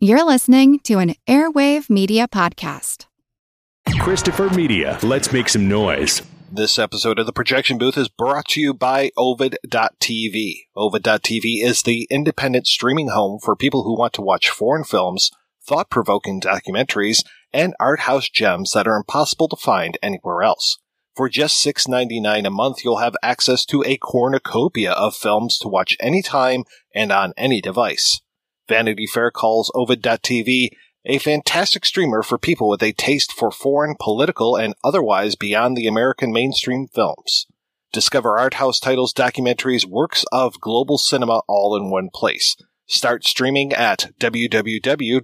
You're listening to an Airwave Media Podcast. Christopher Media, let's make some noise. This episode of the Projection Booth is brought to you by Ovid.tv. Ovid.tv is the independent streaming home for people who want to watch foreign films, thought provoking documentaries, and art house gems that are impossible to find anywhere else. For just $6.99 a month, you'll have access to a cornucopia of films to watch anytime and on any device. Vanity Fair calls Ovid.tv a fantastic streamer for people with a taste for foreign, political, and otherwise beyond the American mainstream films. Discover art house titles, documentaries, works of global cinema all in one place. Start streaming at www.ovid.tv.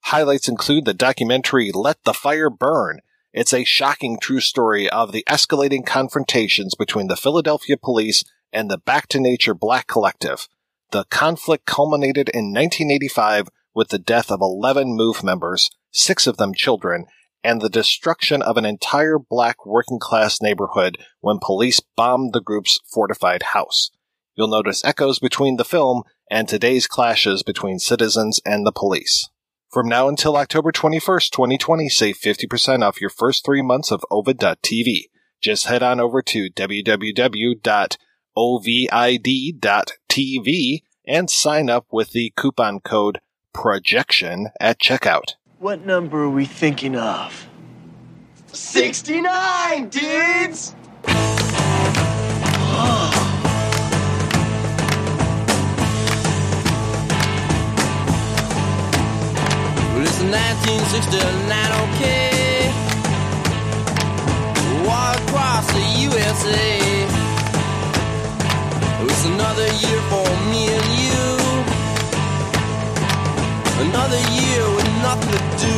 Highlights include the documentary Let the Fire Burn. It's a shocking true story of the escalating confrontations between the Philadelphia police and the Back to Nature Black Collective. The conflict culminated in 1985 with the death of 11 MOVE members, six of them children, and the destruction of an entire black working class neighborhood when police bombed the group's fortified house. You'll notice echoes between the film and today's clashes between citizens and the police. From now until October 21st, 2020, save 50% off your first three months of Ovid.tv. Just head on over to www ovid.tv and sign up with the coupon code projection at checkout. What number are we thinking of? 69, dudes! Well, it's 1969, okay. Walk across the USA. It's another year for me and you. Another year with nothing to do.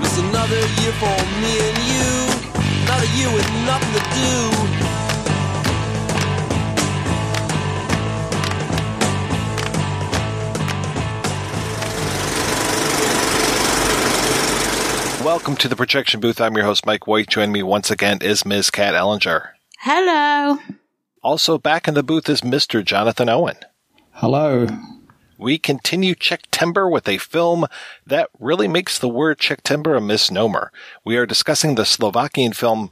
It's another year for me and you. Another year with nothing to do. Welcome to the projection booth. I'm your host, Mike White. Joining me once again is Ms. Kat Ellinger. Hello. Also back in the booth is Mr. Jonathan Owen. Hello. We continue Czechtember with a film that really makes the word Czechtember a misnomer. We are discussing the Slovakian film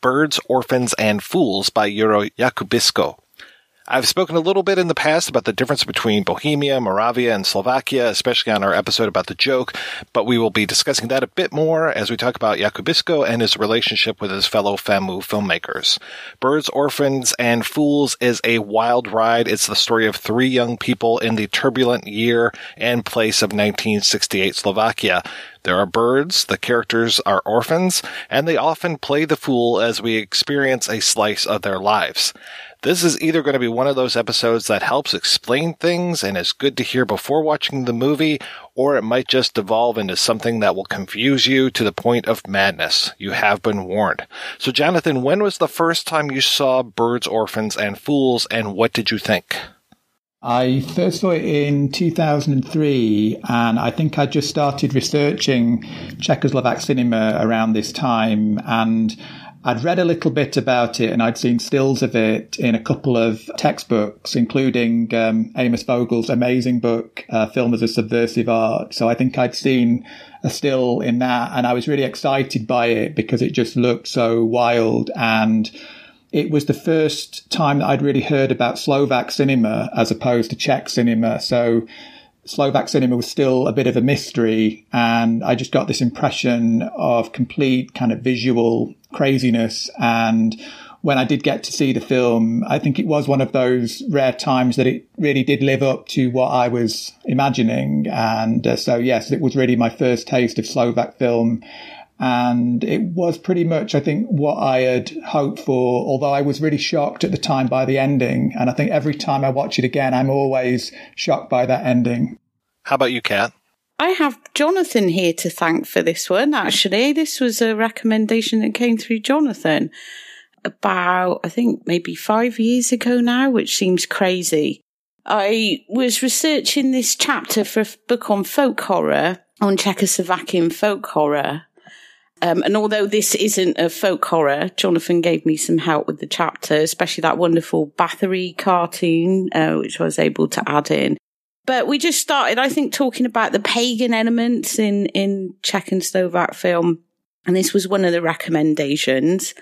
Birds, Orphans, and Fools by Juro Jakubisko. I've spoken a little bit in the past about the difference between Bohemia, Moravia, and Slovakia, especially on our episode about the joke, but we will be discussing that a bit more as we talk about Jakubisko and his relationship with his fellow FAMU filmmakers. Birds, Orphans, and Fools is a wild ride. It's the story of three young people in the turbulent year and place of 1968 Slovakia. There are birds, the characters are orphans, and they often play the fool as we experience a slice of their lives. This is either going to be one of those episodes that helps explain things and is good to hear before watching the movie, or it might just devolve into something that will confuse you to the point of madness. You have been warned. So, Jonathan, when was the first time you saw Birds, Orphans, and Fools, and what did you think? I first saw it in 2003, and I think I just started researching Czechoslovak cinema around this time. And I'd read a little bit about it and I'd seen stills of it in a couple of textbooks, including um, Amos Vogel's amazing book, uh, Film as a Subversive Art. So I think I'd seen a still in that and I was really excited by it because it just looked so wild and it was the first time that I'd really heard about Slovak cinema as opposed to Czech cinema. So Slovak cinema was still a bit of a mystery. And I just got this impression of complete kind of visual craziness. And when I did get to see the film, I think it was one of those rare times that it really did live up to what I was imagining. And uh, so, yes, it was really my first taste of Slovak film. And it was pretty much, I think, what I had hoped for, although I was really shocked at the time by the ending. And I think every time I watch it again, I'm always shocked by that ending. How about you, Kat? I have Jonathan here to thank for this one, actually. This was a recommendation that came through Jonathan about, I think, maybe five years ago now, which seems crazy. I was researching this chapter for a book on folk horror, on Czechoslovakian folk horror Um, and although this isn't a folk horror, Jonathan gave me some help with the chapter, especially that wonderful Bathory cartoon, uh, which I was able to add in. But we just started, I think, talking about the pagan elements in, in Czech and Slovak film. And this was one of the recommendations.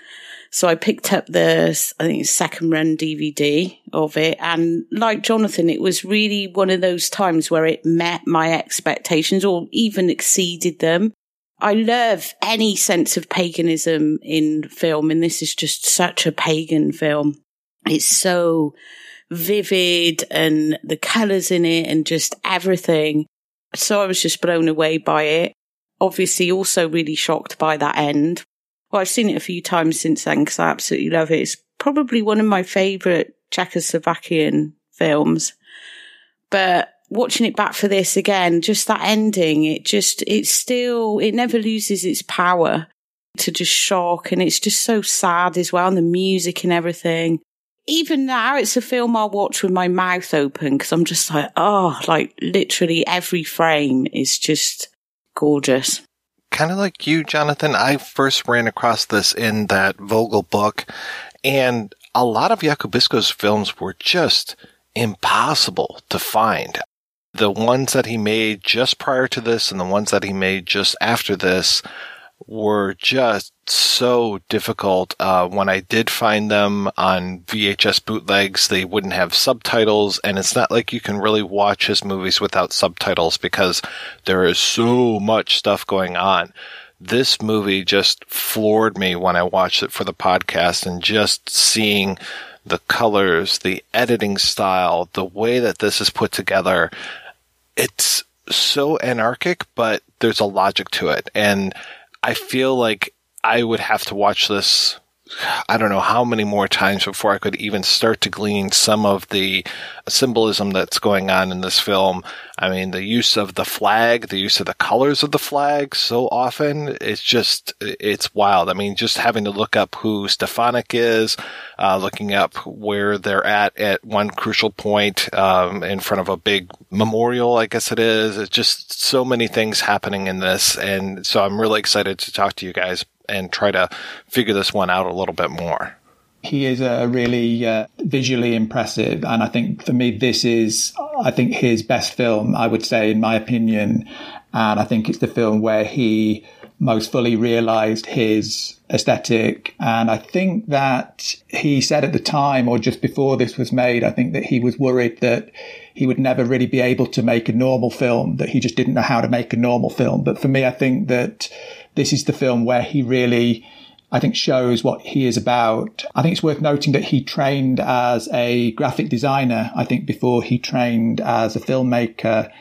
So I picked up the, I think, second run DVD of it. And like Jonathan, it was really one of those times where it met my expectations or even exceeded them. I love any sense of paganism in film, and this is just such a pagan film. It's so vivid and the colors in it and just everything. So I was just blown away by it. Obviously, also really shocked by that end well, I've seen it a few times since then because I absolutely love it. It's probably one of my favourite Czechoslovakian films. But watching it back for this again, just that ending, it just, it's still, it never loses its power to just shock. And it's just so sad as well. And the music and everything. Even now, it's a film I'll watch with my mouth open because I'm just like, oh, like literally every frame is just gorgeous kind of like you, Jonathan, I first ran across this in that Vogel book, and a lot of Jakubisko's films were just impossible to find. The ones that he made just prior to this and the ones that he made just after this were just so difficult. Uh, when I did find them on VHS bootlegs, they wouldn't have subtitles, and it's not like you can really watch his movies without subtitles because there is so much stuff going on. This movie just floored me when I watched it for the podcast, and just seeing the colors, the editing style, the way that this is put together, it's so anarchic, but there's a logic to it. And I feel like I would have to watch this I don't know how many more times before I could even start to glean some of the symbolism that's going on in this film. I mean, the use of the flag, the use of the colors of the flag so often, it's just, it's wild. I mean, just having to look up who Stefanik is, uh, looking up where they're at at one crucial point, um, in front of a big memorial, I guess it is. It's just so many things happening in this. And so I'm really excited to talk to you guys and try to figure this one out a little bit more. He is a really uh, visually impressive, and I think for me, this is, I think, his best film. I would say, in my opinion, and I think it's the film where he most fully realized his aesthetic. And I think that he said at the time, or just before this was made, I think that he was worried that he would never really be able to make a normal film, that he just didn't know how to make a normal film. But for me, I think that this is the film where he really, I think, shows what he is about. I think it's worth noting that he trained as a graphic designer, I think, before he trained as a filmmaker.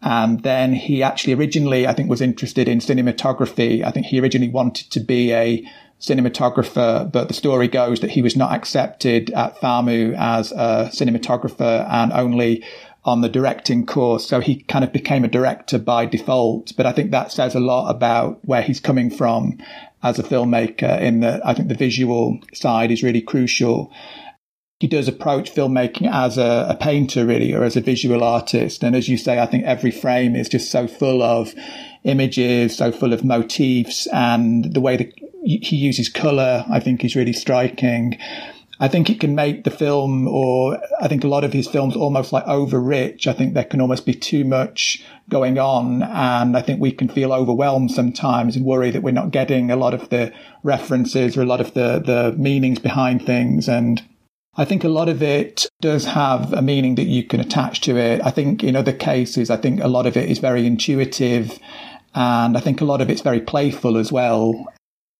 And then he actually originally, I think, was interested in cinematography. I think he originally wanted to be a cinematographer, but the story goes that he was not accepted at FAMU as a cinematographer and only on the directing course. So he kind of became a director by default. But I think that says a lot about where he's coming from as a filmmaker in that I think the visual side is really crucial. He does approach filmmaking as a, a painter really, or as a visual artist. And as you say, I think every frame is just so full of images, so full of motifs and the way that he uses color, I think is really striking. I think it can make the film, or I think a lot of his films, almost like over rich. I think there can almost be too much going on. And I think we can feel overwhelmed sometimes and worry that we're not getting a lot of the references or a lot of the, the meanings behind things. And I think a lot of it does have a meaning that you can attach to it. I think in other cases, I think a lot of it is very intuitive. And I think a lot of it's very playful as well.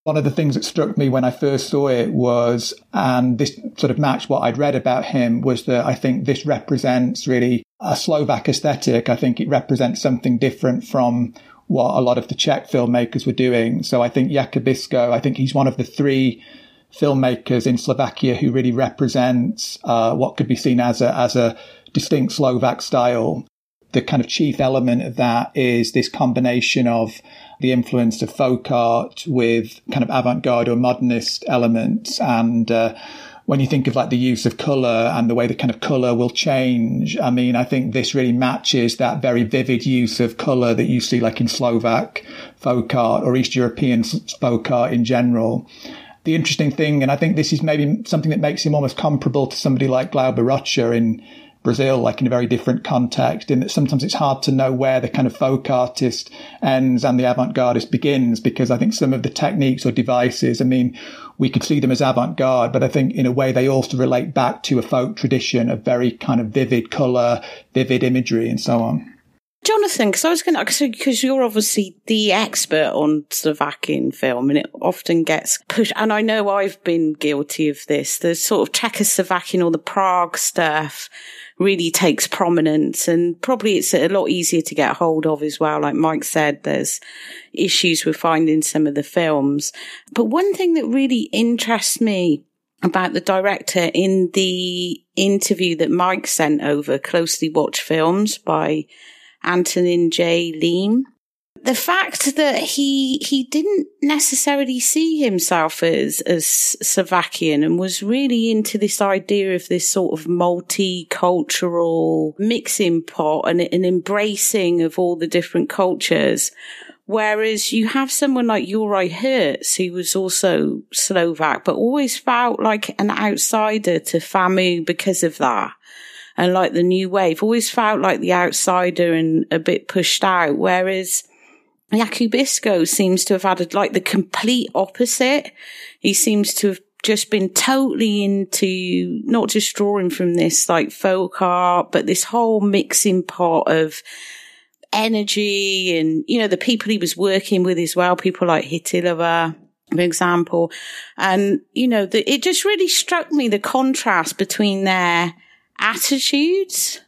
One of the things that struck me when I first saw it was, and this sort of matched what I'd read about him, was that I think this represents really a Slovak aesthetic. I think it represents something different from what a lot of the Czech filmmakers were doing. So I think Jakubisko, I think he's one of the three filmmakers in Slovakia who really represents uh, what could be seen as a as a distinct Slovak style. The kind of chief element of that is this combination of the influence of folk art with kind of avant-garde or modernist elements. And uh, when you think of like the use of color and the way the kind of color will change, I mean, I think this really matches that very vivid use of color that you see like in Slovak folk art or East European folk art in general. The interesting thing, and I think this is maybe something that makes him almost comparable to somebody like Glauber Rocha in Brazil, like in a very different context, in that sometimes it's hard to know where the kind of folk artist ends and the avant-gardist begins, because I think some of the techniques or devices, I mean, we could see them as avant-garde, but I think in a way they also relate back to a folk tradition of very kind of vivid color, vivid imagery and so on. Jonathan, because I was going to, because you're obviously the expert on Slovakian film and it often gets pushed. And I know I've been guilty of this. The sort of Czechoslovakian or the Prague stuff really takes prominence and probably it's a lot easier to get hold of as well. Like Mike said, there's issues with finding some of the films. But one thing that really interests me about the director in the interview that Mike sent over, Closely Watched Films by Antonin J. Liehm, the fact that he he didn't necessarily see himself as as Slovakian and was really into this idea of this sort of multicultural mixing pot and an embracing of all the different cultures. Whereas you have someone like Juraj Herz, who was also Slovak, but always felt like an outsider to FAMU because of that. And like the new wave, always felt like the outsider and a bit pushed out. Whereas Jakubisko seems to have added like the complete opposite. He seems to have just been totally into not just drawing from this like folk art, but this whole mixing pot of energy and, you know, the people he was working with as well, people like Chytilova, for example. And, you know, the, it just really struck me the contrast between their attitudes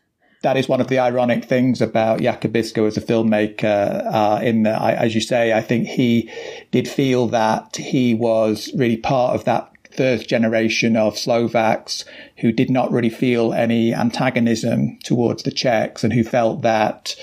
that is one of the ironic things about Jakubisko as a filmmaker. Uh, in that, as you say, I think he did feel that he was really part of that first generation of Slovaks who did not really feel any antagonism towards the Czechs and who felt that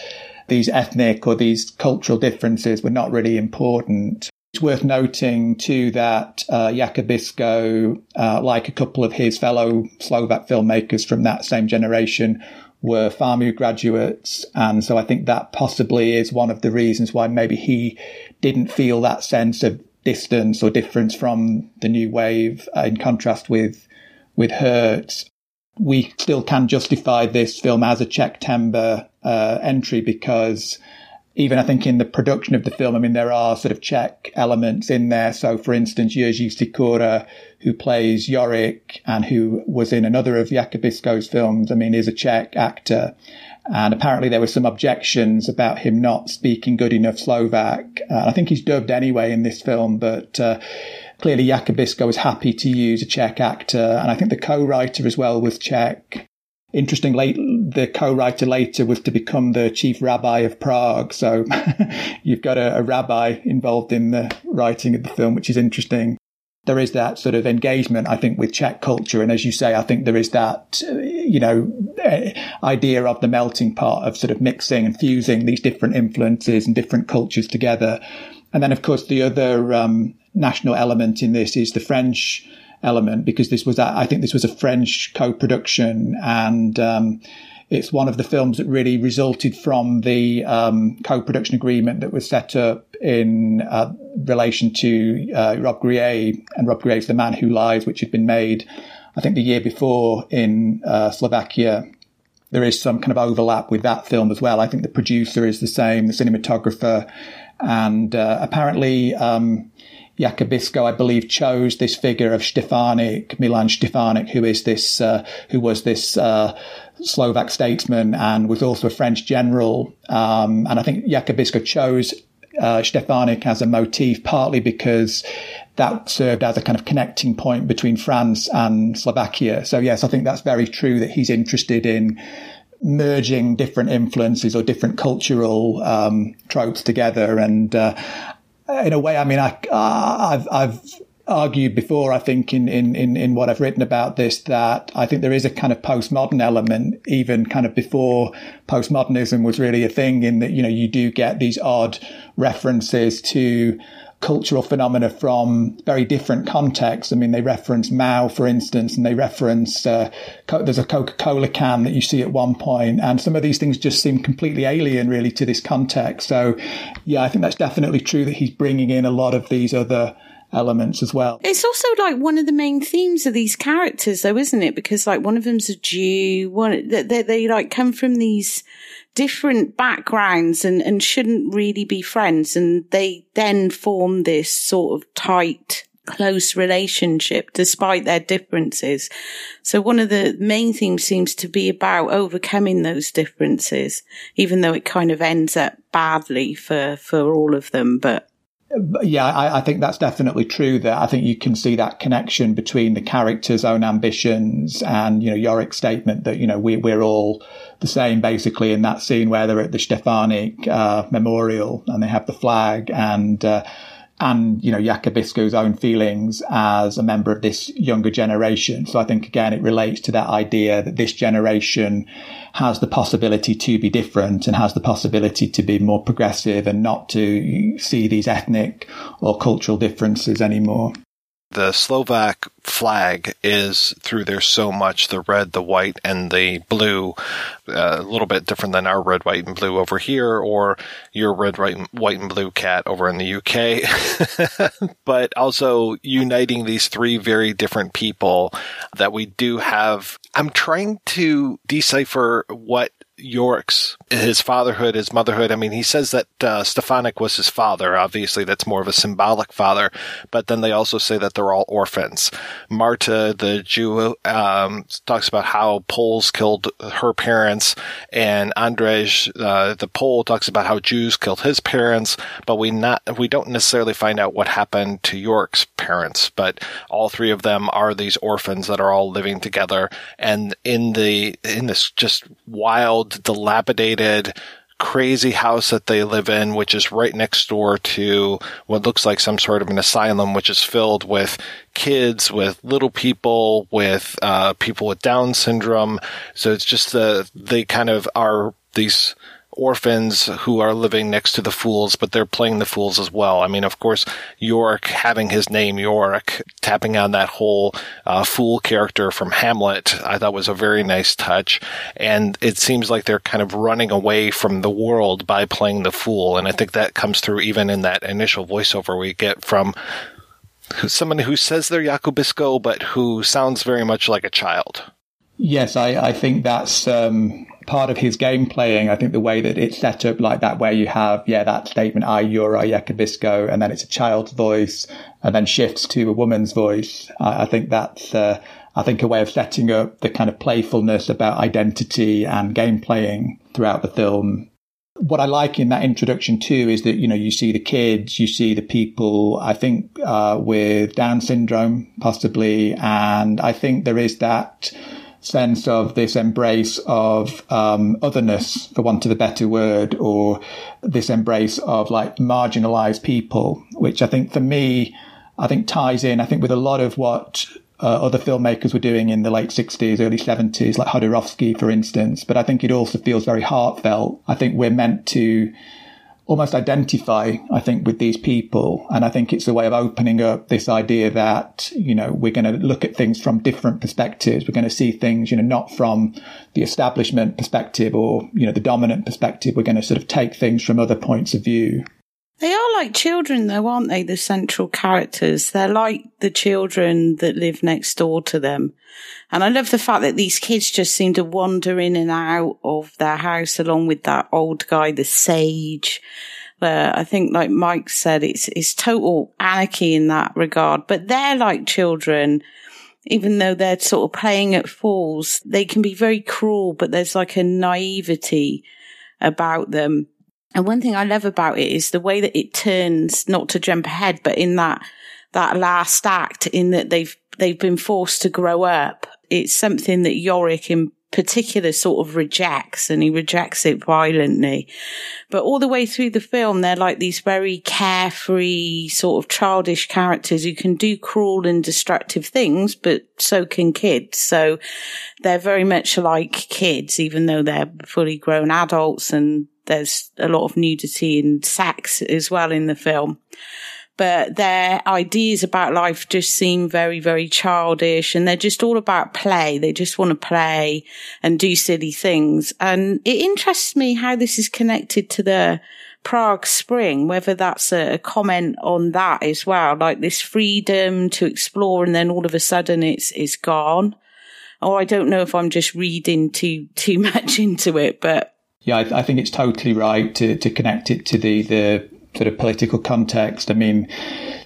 these ethnic or these cultural differences were not really important. It's worth noting too that uh, Jakubisko, uh, like a couple of his fellow Slovak filmmakers from that same generation, were FAMU graduates. And so I think that possibly is one of the reasons why maybe he didn't feel that sense of distance or difference from the new wave uh, in contrast with, with Herz. We still can justify this film as a Czechtember uh, entry because even I think in the production of the film, I mean, there are sort of Czech elements in there. So, for instance, Jiří Sýkora, who plays Yorick and who was in another of Jakubisko's films, I mean, is a Czech actor. And apparently there were some objections about him not speaking good enough Slovak. Uh, I think he's dubbed anyway in this film, but uh, clearly Jakubisko was happy to use a Czech actor. And I think the co-writer as well was Czech. Interestingly, the co-writer later was to become the chief rabbi of Prague. So you've got a, a rabbi involved in the writing of the film, which is interesting there is that sort of engagement, I think, with Czech culture. And as you say, I think there is that, you know, idea of the melting pot of sort of mixing and fusing these different influences and different cultures together. And then, of course, the other um, national element in this is the French element, because this was, I think this was a French co-production and, um, it's one of the films that really resulted from the um, co-production agreement that was set up in uh, relation to uh, Robbe-Grillet and Robbe-Grillet's The Man Who Lies, which had been made, I think, the year before in uh, Slovakia. There is some kind of overlap with that film as well. I think the producer is the same, the cinematographer, and uh, apparently. Um, Jakubisko, I believe, chose this figure of Stefanik, Milan Stefanik, who is this, uh, who was this uh, Slovak statesman and was also a French general. Um, and I think Jakubisko chose uh, Stefanik as a motif partly because that served as a kind of connecting point between France and Slovakia. So yes, I think that's very true that he's interested in merging different influences or different cultural um, tropes together. And uh, in a way, I mean, I, uh, I've, I've argued before, I think, in, in, in, in what I've written about this, that I think there is a kind of postmodern element, even kind of before postmodernism was really a thing in that, you know, you do get these odd references to cultural phenomena from very different contexts. I mean, they reference Mao, for instance, and they reference uh, co- there's a Coca-Cola can that you see at one point, and some of these things just seem completely alien, really, to this context. So, yeah, I think that's definitely true that he's bringing in a lot of these other elements as well. It's also like one of the main themes of these characters, though, isn't it? Because like one of them's a Jew, one they, they, they like come from these different backgrounds and, and shouldn't really be friends. And they then form this sort of tight, close relationship despite their differences. So one of the main themes seems to be about overcoming those differences, even though it kind of ends up badly for, for all of them. But yeah, I, I, think that's definitely true. That I think you can see that connection between the characters' own ambitions and you know Yorick's statement that you know we, we're all the same basically in that scene where they're at the Stefanik uh, memorial and they have the flag and uh, and you know Jakubisko's own feelings as a member of this younger generation. So I think again it relates to that idea that this generation has the possibility to be different and has the possibility to be more progressive and not to see these ethnic or cultural differences anymore the Slovak flag is through there so much the red, the white, and the blue, uh, a little bit different than our red, white, and blue over here, or your red, white, white, and blue Kat over in the UK. but also uniting these three very different people that we do have. I'm trying to decipher what Yorick's his fatherhood, his motherhood. I mean, he says that uh, Stefanik was his father. Obviously, that's more of a symbolic father. But then they also say that they're all orphans. Marta, the Jew, um, talks about how Poles killed her parents, and Andrzej, uh, the Pole, talks about how Jews killed his parents. But we not we don't necessarily find out what happened to Yorick's parents. But all three of them are these orphans that are all living together, and in the in this just wild dilapidated, crazy house that they live in, which is right next door to what looks like some sort of an asylum, which is filled with kids, with little people, with uh, people with Down syndrome. So it's just the they kind of are these orphans who are living next to the fools, but they're playing the fools as well. I mean, of course, Yorick having his name Yorick, tapping on that whole uh, fool character from Hamlet, I thought was a very nice touch. And it seems like they're kind of running away from the world by playing the fool. And I think that comes through even in that initial voiceover we get from someone who says they're Jakubisko, but who sounds very much like a child. Yes, I, I think that's um, part of his game playing. I think the way that it's set up like that, where you have, yeah, that statement, I, you're a Jakubisko, and then it's a child's voice, and then shifts to a woman's voice. I, I think that's, uh, I think a way of setting up the kind of playfulness about identity and game playing throughout the film. What I like in that introduction too is that, you know, you see the kids, you see the people, I think, uh, with Down syndrome, possibly. And I think there is that, sense of this embrace of um, otherness, for want of a better word, or this embrace of like marginalized people, which I think for me, I think ties in, I think with a lot of what uh, other filmmakers were doing in the late 60s, early 70s, like Jodorowsky, for instance. But I think it also feels very heartfelt. I think we're meant to almost identify, I think, with these people. And I think it's a way of opening up this idea that, you know, we're going to look at things from different perspectives. We're going to see things, you know, not from the establishment perspective or, you know, the dominant perspective. We're going to sort of take things from other points of view. They are like children, though, aren't they? The central characters. They're like the children that live next door to them. And I love the fact that these kids just seem to wander in and out of their house along with that old guy, the sage. Where I think, like Mike said, it's, it's total anarchy in that regard, but they're like children. Even though they're sort of playing at fools, they can be very cruel, but there's like a naivety about them and one thing I love about it is the way that it turns, not to jump ahead, but in that, that last act in that they've, they've been forced to grow up. It's something that Yorick in particular sort of rejects and he rejects it violently. But all the way through the film, they're like these very carefree, sort of childish characters who can do cruel and destructive things, but so can kids. So they're very much like kids, even though they're fully grown adults and there's a lot of nudity and sex as well in the film. But their ideas about life just seem very, very childish and they're just all about play. They just want to play and do silly things. And it interests me how this is connected to the Prague Spring, whether that's a, comment on that as well, like this freedom to explore and then all of a sudden it's, it's gone. Or I don't know if I'm just reading too, too much into it, but. Yeah, I, I think it's totally right to, to connect it to the, the sort of political context. I mean,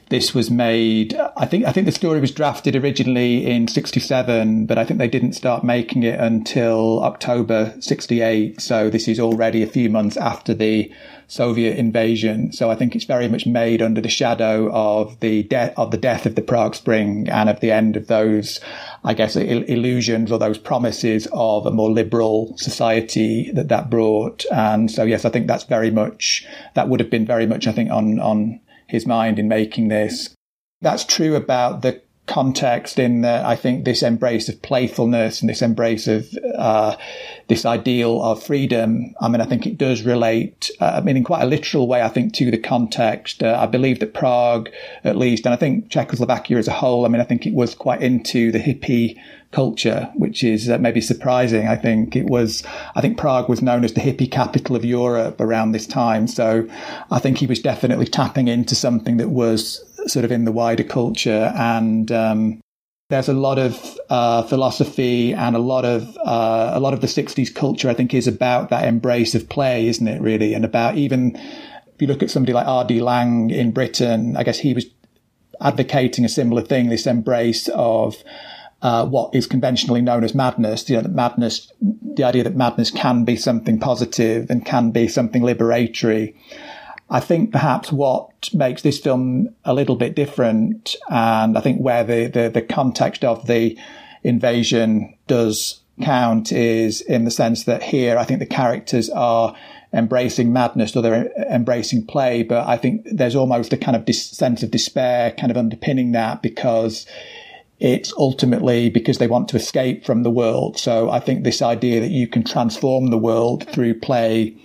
this was made. I think I think the story was drafted originally in '67, but I think they didn't start making it until October '68. So this is already a few months after the Soviet invasion. So I think it's very much made under the shadow of the death of the death of the Prague Spring and of the end of those, I guess, il- illusions or those promises of a more liberal society that that brought. And so yes, I think that's very much that would have been very much I think on on his mind in making this. That's true about the context in I think this embrace of playfulness and this embrace of uh, this ideal of freedom. I mean, I think it does relate. Uh, I mean, in quite a literal way, I think to the context. Uh, I believe that Prague, at least, and I think Czechoslovakia as a whole. I mean, I think it was quite into the hippie culture, which is uh, maybe surprising. I think it was, I think Prague was known as the hippie capital of Europe around this time. So I think he was definitely tapping into something that was sort of in the wider culture. And, um, there's a lot of uh, philosophy and a lot of uh, a lot of the 60s culture i think is about that embrace of play isn't it really and about even if you look at somebody like R.D. Laing in Britain, I guess he was advocating a similar thing, this embrace of uh, what is conventionally known as madness. You know, that madness, the idea that madness can be something positive and can be something liberatory. I think perhaps what makes this film a little bit different, and I think where the, the, the context of the invasion does count is in the sense that here I think the characters are embracing madness or they're embracing play, but I think there's almost a kind of dis- sense of despair kind of underpinning that because it's ultimately because they want to escape from the world. So I think this idea that you can transform the world through play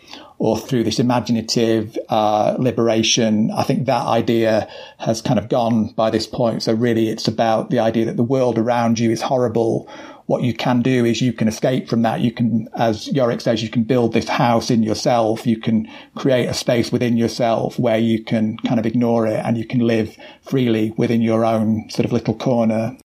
or through this imaginative uh, liberation, I think that idea has kind of gone by this point. So really it's about the idea that the world around you is horrible. What you can do is you can escape from that. You can, as Yorick says, you can build this house in yourself. You can create a space within yourself where you can kind of ignore it and you can live freely within your own sort of little corner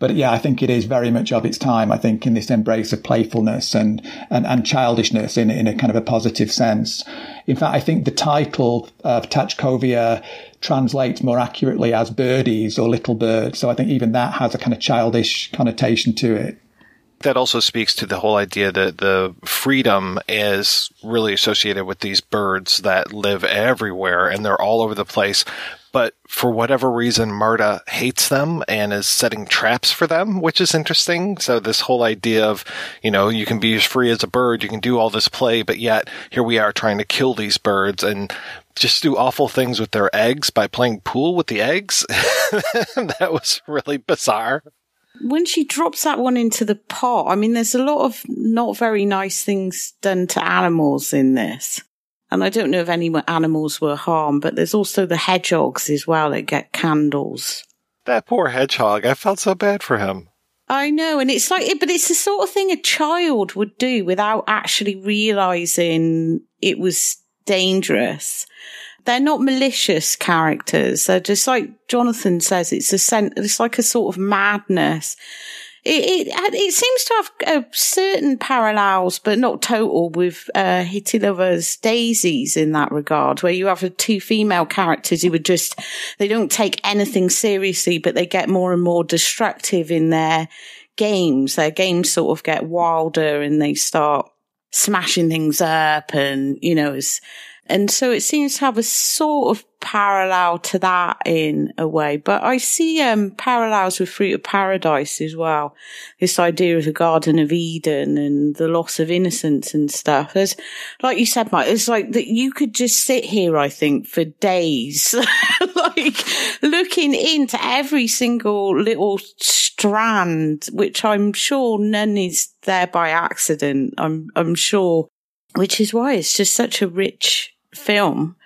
but yeah, I think it is very much of its time. I think in this embrace of playfulness and, and, and childishness in, in a kind of a positive sense. In fact, I think the title of Vtáčkovia translates more accurately as birdies or little birds. So I think even that has a kind of childish connotation to it that also speaks to the whole idea that the freedom is really associated with these birds that live everywhere and they're all over the place but for whatever reason, Marta hates them and is setting traps for them, which is interesting. So this whole idea of, you know, you can be as free as a bird, you can do all this play, but yet here we are trying to kill these birds and just do awful things with their eggs by playing pool with the eggs. that was really bizarre. When she drops that one into the pot, I mean, there's a lot of not very nice things done to animals in this. And I don't know if any animals were harmed, but there's also the hedgehogs as well that get candles. That poor hedgehog. I felt so bad for him. I know. And it's like, but it's the sort of thing a child would do without actually realizing it was dangerous. They're not malicious characters. They're just like Jonathan says, it's a sen- it's like a sort of madness it, it, it seems to have uh, certain parallels, but not total, with uh, Chytilova's Daisies in that regard, where you have two female characters who would just, they don't take anything seriously, but they get more and more destructive in their games. Their games sort of get wilder and they start smashing things up and, you know, it's, and so it seems to have a sort of parallel to that in a way. But I see um, parallels with Fruit of Paradise as well. This idea of the Garden of Eden and the loss of innocence and stuff. There's, like you said, Mike, it's like that you could just sit here, I think, for days, like looking into every single little strand, which I'm sure none is there by accident. I'm, I'm sure which is why it's just such a rich film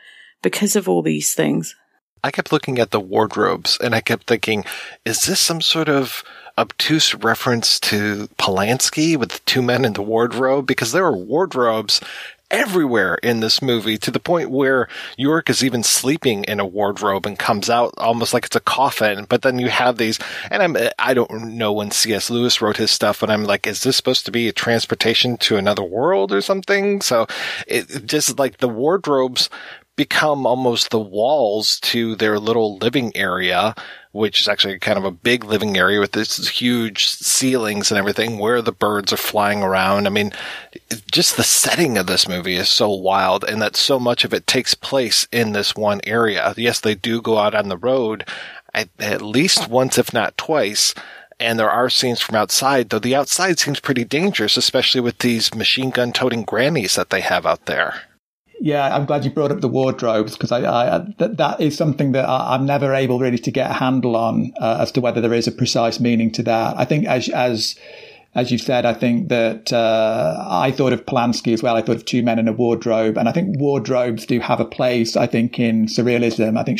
because of all these things. I kept looking at the wardrobes and I kept thinking, is this some sort of obtuse reference to Polanski with the two men in the wardrobe? Because there are wardrobes everywhere in this movie to the point where York is even sleeping in a wardrobe and comes out almost like it's a coffin. But then you have these, and I'm, I don't know when C.S. Lewis wrote his stuff, but I'm like, is this supposed to be a transportation to another world or something? So it just like the wardrobes become almost the walls to their little living area, which is actually kind of a big living area with this huge ceilings and everything where the birds are flying around. I mean, just the setting of this movie is so wild and that so much of it takes place in this one area. Yes, they do go out on the road at least once, if not twice. And there are scenes from outside, though the outside seems pretty dangerous, especially with these machine gun toting grannies that they have out there. Yeah, I'm glad you brought up the wardrobes because I, I that, that is something that I, am never able really to get a handle on uh, as to whether there is a precise meaning to that. I think as as as you said, I think that uh, I thought of Polanski as well. I thought of Two Men in a Wardrobe, and I think wardrobes do have a place. I think in surrealism, I think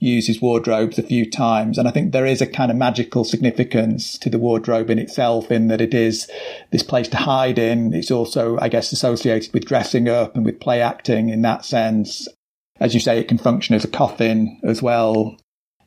Švankmajer uses wardrobes a few times, and I think there is a kind of magical significance to the wardrobe in itself, in that it is this place to hide in. It's also, I guess, associated with dressing up and with play acting in that sense. As you say, it can function as a coffin as well.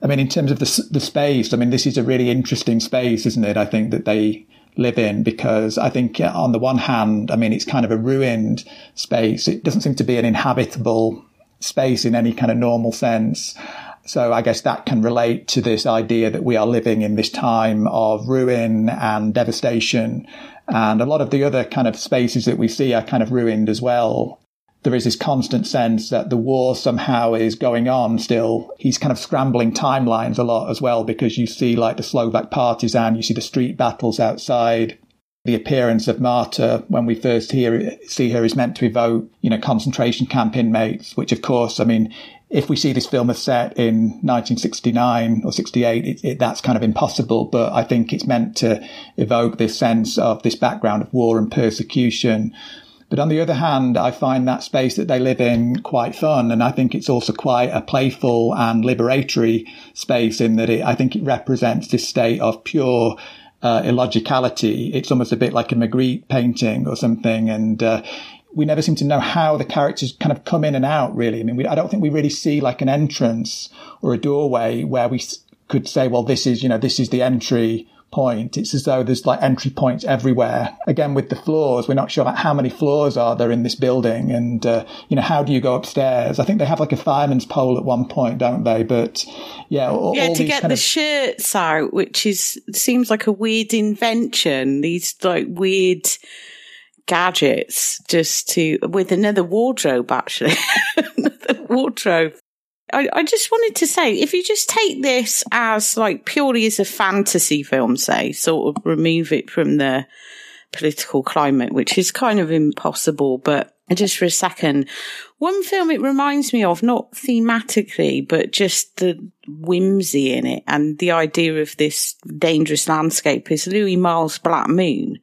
I mean, in terms of the, the space, I mean, this is a really interesting space, isn't it? I think that they live in because I think on the one hand, I mean, it's kind of a ruined space. It doesn't seem to be an inhabitable space in any kind of normal sense. So I guess that can relate to this idea that we are living in this time of ruin and devastation. And a lot of the other kind of spaces that we see are kind of ruined as well there is this constant sense that the war somehow is going on still. He's kind of scrambling timelines a lot as well because you see like the Slovak partisan, you see the street battles outside. The appearance of Marta when we first hear, see her is meant to evoke, you know, concentration camp inmates, which of course, I mean, if we see this film as set in 1969 or 68, it, it, that's kind of impossible. But I think it's meant to evoke this sense of this background of war and persecution but on the other hand, I find that space that they live in quite fun. And I think it's also quite a playful and liberatory space in that it, I think it represents this state of pure uh, illogicality. It's almost a bit like a Magritte painting or something. And, uh, we never seem to know how the characters kind of come in and out, really. I mean, we, I don't think we really see like an entrance or a doorway where we could say, well, this is, you know, this is the entry point. It's as though there's like entry points everywhere. Again, with the floors, we're not sure about how many floors are there in this building, and uh, you know how do you go upstairs? I think they have like a fireman's pole at one point, don't they? But yeah, all, yeah, all to get the of... shirts out, which is seems like a weird invention. These like weird gadgets just to with another wardrobe actually. Another wardrobe. I, I just wanted to say, if you just take this as like purely as a fantasy film, say, sort of remove it from the political climate, which is kind of impossible, but just for a second, one film it reminds me of, not thematically, but just the whimsy in it and the idea of this dangerous landscape is Louis Malle's Black Moon.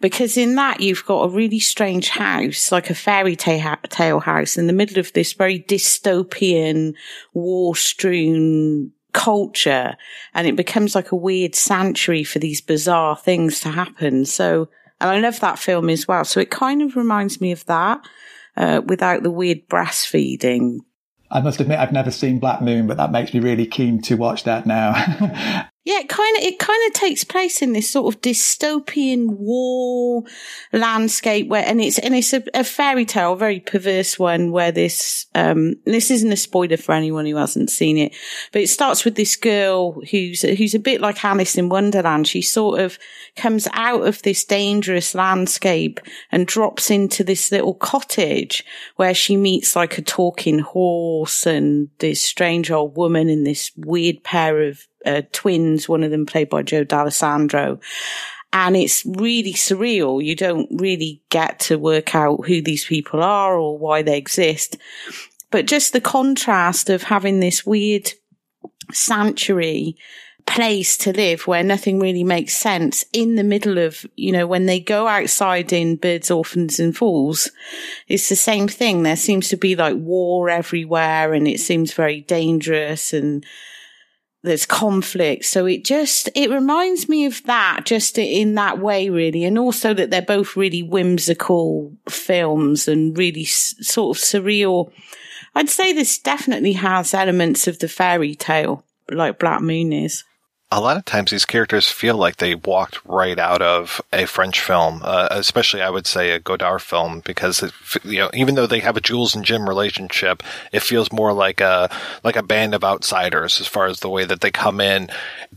Because in that you've got a really strange house, like a fairy tale house in the middle of this very dystopian, war strewn culture. And it becomes like a weird sanctuary for these bizarre things to happen. So, and I love that film as well. So it kind of reminds me of that, uh, without the weird breastfeeding. I must admit, I've never seen Black Moon, but that makes me really keen to watch that now. Yeah, it kind of it kind of takes place in this sort of dystopian war landscape where, and it's and it's a, a fairy tale, a very perverse one where this um this isn't a spoiler for anyone who hasn't seen it, but it starts with this girl who's who's a bit like Alice in Wonderland. She sort of comes out of this dangerous landscape and drops into this little cottage where she meets like a talking horse and this strange old woman and this weird pair of uh, twins, one of them played by Joe Dallesandro. And it's really surreal. You don't really get to work out who these people are or why they exist. But just the contrast of having this weird sanctuary place to live where nothing really makes sense in the middle of, you know, when they go outside in Birds, Orphans and Fools, it's the same thing. There seems to be like war everywhere and it seems very dangerous and there's conflict. So it just, it reminds me of that just in that way, really. And also that they're both really whimsical films and really s- sort of surreal. I'd say this definitely has elements of the fairy tale, like Black Moon is a lot of times these characters feel like they walked right out of a French film, uh, especially I would say a Godard film, because it, you know even though they have a Jules and Jim relationship, it feels more like a like a band of outsiders as far as the way that they come in.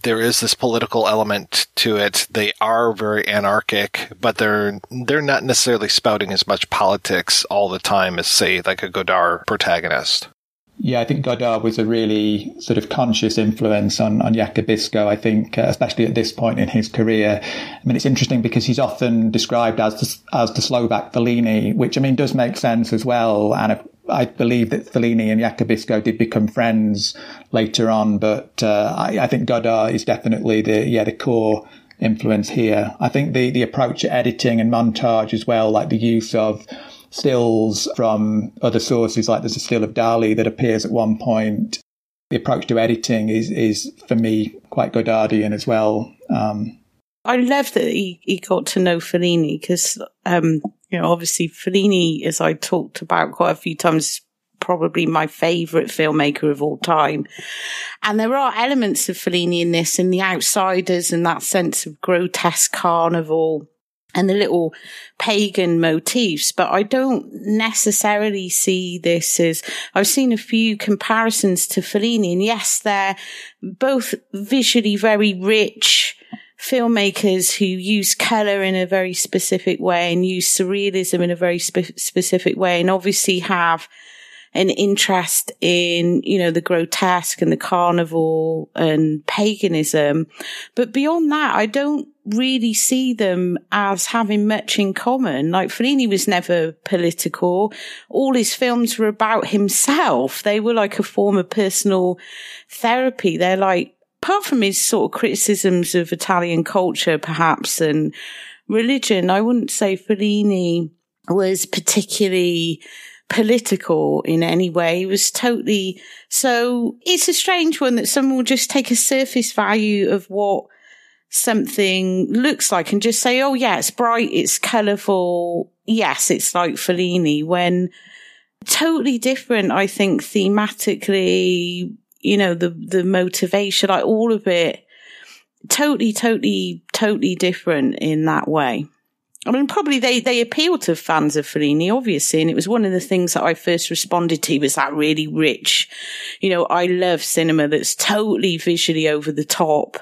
There is this political element to it. They are very anarchic, but they're they're not necessarily spouting as much politics all the time as say like a Godard protagonist. Yeah, I think Godard was a really sort of conscious influence on, on Jakubisko, I think, uh, especially at this point in his career. I mean, it's interesting because he's often described as the, as the Slovak Fellini, which, I mean, does make sense as well. And I believe that Fellini and Jakubisko did become friends later on, but uh, I, I think Godard is definitely the, yeah, the core influence here. I think the, the approach to editing and montage as well, like the use of stills from other sources, like there's a still of Dali that appears at one point. The approach to editing is, is for me, quite Godardian as well. Um, I love that he, he got to know Fellini because, um, you know, obviously Fellini, as I talked about quite a few times, probably my favorite filmmaker of all time. And there are elements of Fellini in this and the outsiders and that sense of grotesque carnival and the little pagan motifs, but I don't necessarily see this as I've seen a few comparisons to Fellini, and yes, they're both visually very rich filmmakers who use color in a very specific way and use surrealism in a very spe- specific way, and obviously have an interest in, you know, the grotesque and the carnival and paganism. But beyond that, I don't really see them as having much in common. Like Fellini was never political. All his films were about himself. They were like a form of personal therapy. They're like, apart from his sort of criticisms of Italian culture, perhaps, and religion, I wouldn't say Fellini was particularly political in any way. It was totally, so it's a strange one that someone will just take a surface value of what something looks like and just say, oh yeah, it's bright, it's colourful. Yes, it's like Fellini when totally different, I think, thematically, you know, the, the motivation, like all of it, totally, totally, totally different in that way. I mean, probably they, they appeal to fans of Fellini, obviously. And it was one of the things that I first responded to was that really rich, you know, I love cinema that's totally visually over the top,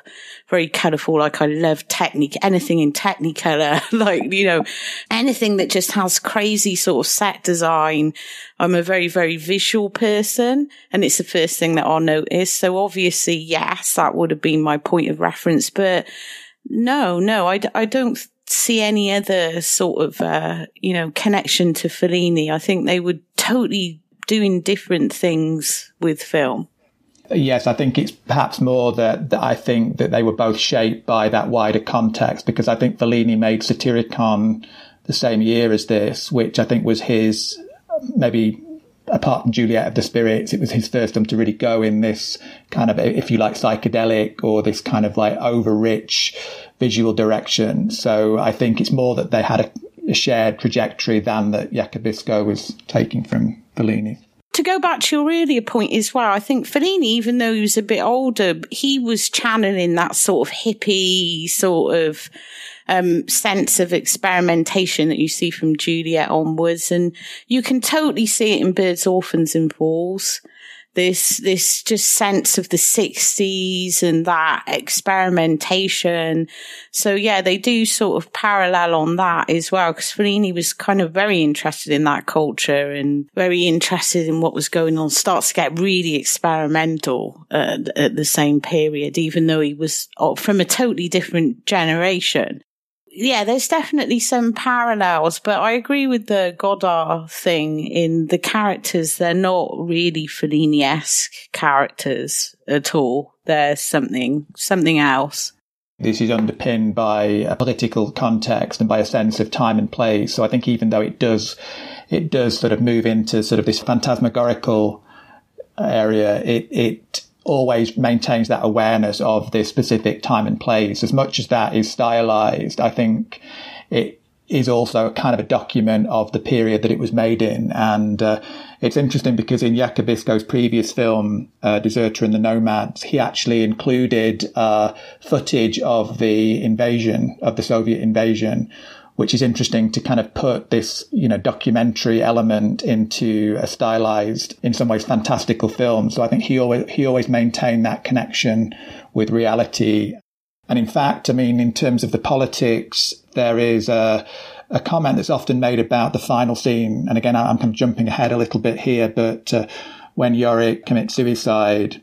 very colorful. Like I love technique, anything in technicolor, like, you know, anything that just has crazy sort of set design. I'm a very, very visual person and it's the first thing that I'll notice. So obviously, yes, that would have been my point of reference, but no, no, I, I don't see any other sort of, uh, you know, connection to Fellini. I think they were totally doing different things with film. Yes, I think it's perhaps more that, that I think that they were both shaped by that wider context because I think Fellini made Satyricon the same year as this, which I think was his maybe apart from Juliet of the Spirits, it was his first time to really go in this kind of, if you like, psychedelic or this kind of like over rich visual direction. So I think it's more that they had a, a shared trajectory than that Jakubisko was taking from Fellini to go back to your earlier point as well, I think Fellini, even though he was a bit older, he was channeling that sort of hippie sort of um, sense of experimentation that you see from Juliet onwards. And you can totally see it in Birds, Orphans and Fools. This, this just sense of the sixties and that experimentation. So yeah, they do sort of parallel on that as well. Cause Fellini was kind of very interested in that culture and very interested in what was going on. Starts to get really experimental at, at the same period, even though he was uh, from a totally different generation yeah, there's definitely some parallels, but I agree with the Godard thing in the characters. They're not really Fellini-esque characters at all. there's something, something else. This is underpinned by a political context and by a sense of time and place. So I think even though it does, it does sort of move into sort of this phantasmagorical area, it, it always maintains that awareness of this specific time and place. As much as that is stylized, I think it is also kind of a document of the period that it was made in. And uh, it's interesting because in Jakubisko's previous film, uh, Deserter and the Nomads, he actually included uh, footage of the invasion, of the Soviet invasion, which is interesting to kind of put this, you know, documentary element into a stylized, in some ways, fantastical film. So I think he always, he always maintained that connection with reality. And in fact, I mean, in terms of the politics, there is a, a comment that's often made about the final scene. And again, I'm kind of jumping ahead a little bit here, but uh, when Yorick commits suicide,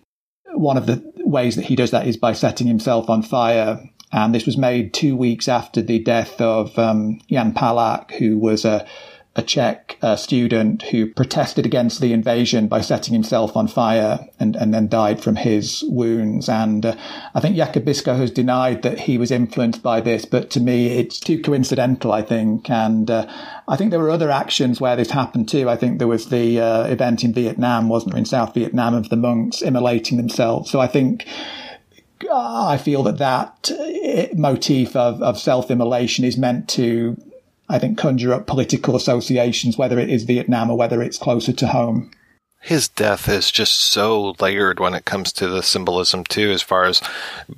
one of the ways that he does that is by setting himself on fire. And this was made two weeks after the death of um, Jan Palach, who was a, a Czech uh, student who protested against the invasion by setting himself on fire and, and then died from his wounds. And uh, I think Jakubisko has denied that he was influenced by this, but to me, it's too coincidental, I think. And uh, I think there were other actions where this happened too. I think there was the uh, event in Vietnam, wasn't there, in South Vietnam of the monks immolating themselves. So I think I feel that that uh, motif of, of self-immolation is meant to, I think, conjure up political associations, whether it is Vietnam or whether it's closer to home his death is just so layered when it comes to the symbolism too, as far as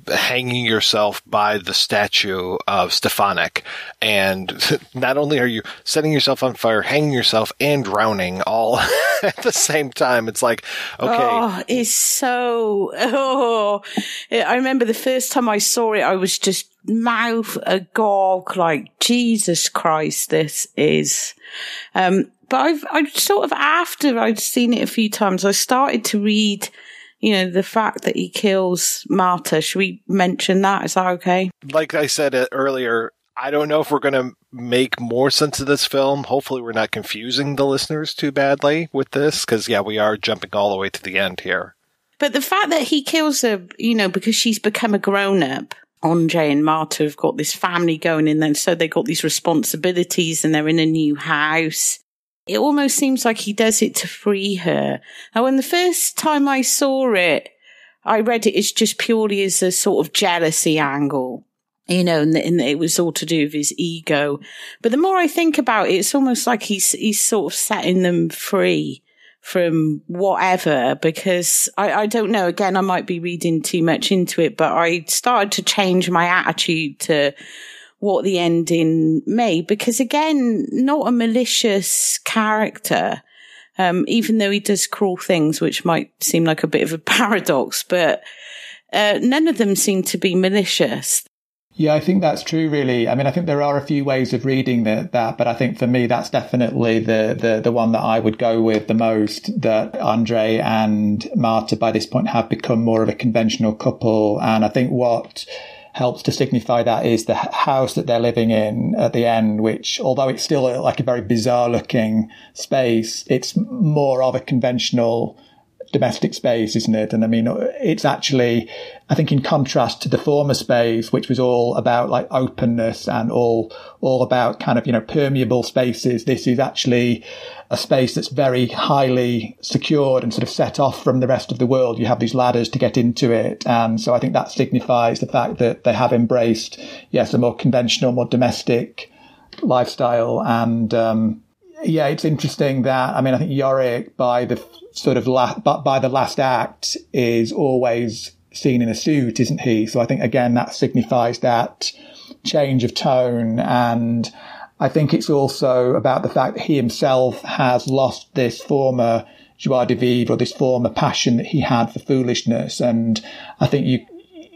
hanging yourself by the statue of Stefanik. And not only are you setting yourself on fire, hanging yourself and drowning all at the same time. It's like, okay. Oh, it's so, oh, I remember the first time I saw it, I was just mouth agog, like, Jesus Christ, this is, um, but I've, I sort of after I'd seen it a few times, I started to read, you know, the fact that he kills Marta. Should we mention that? Is that okay? Like I said uh, earlier, I don't know if we're going to make more sense of this film. Hopefully, we're not confusing the listeners too badly with this, because yeah, we are jumping all the way to the end here. But the fact that he kills her, you know, because she's become a grown up. Andre and Marta have got this family going in, then so they got these responsibilities, and they're in a new house it almost seems like he does it to free her. Now, when the first time I saw it, I read it as just purely as a sort of jealousy angle, you know, and, and it was all to do with his ego. But the more I think about it, it's almost like he's, he's sort of setting them free from whatever because I, I don't know. Again, I might be reading too much into it, but I started to change my attitude to what the ending may, because again, not a malicious character. Um, even though he does cruel things, which might seem like a bit of a paradox, but uh, none of them seem to be malicious. Yeah, I think that's true. Really, I mean, I think there are a few ways of reading the, that, but I think for me, that's definitely the, the the one that I would go with the most. That Andre and Marta, by this point, have become more of a conventional couple, and I think what helps to signify that is the house that they're living in at the end, which, although it's still like a very bizarre looking space, it's more of a conventional domestic space, isn't it? And I mean, it's actually, I think in contrast to the former space, which was all about like openness and all, all about kind of, you know, permeable spaces. This is actually a space that's very highly secured and sort of set off from the rest of the world. You have these ladders to get into it. And so I think that signifies the fact that they have embraced, yes, a more conventional, more domestic lifestyle. And, um, yeah, it's interesting that, I mean, I think Yorick by the sort of la- by the last act is always seen in a suit, isn't he? So I think again, that signifies that change of tone and, I think it's also about the fact that he himself has lost this former joie de vivre or this former passion that he had for foolishness. And I think you,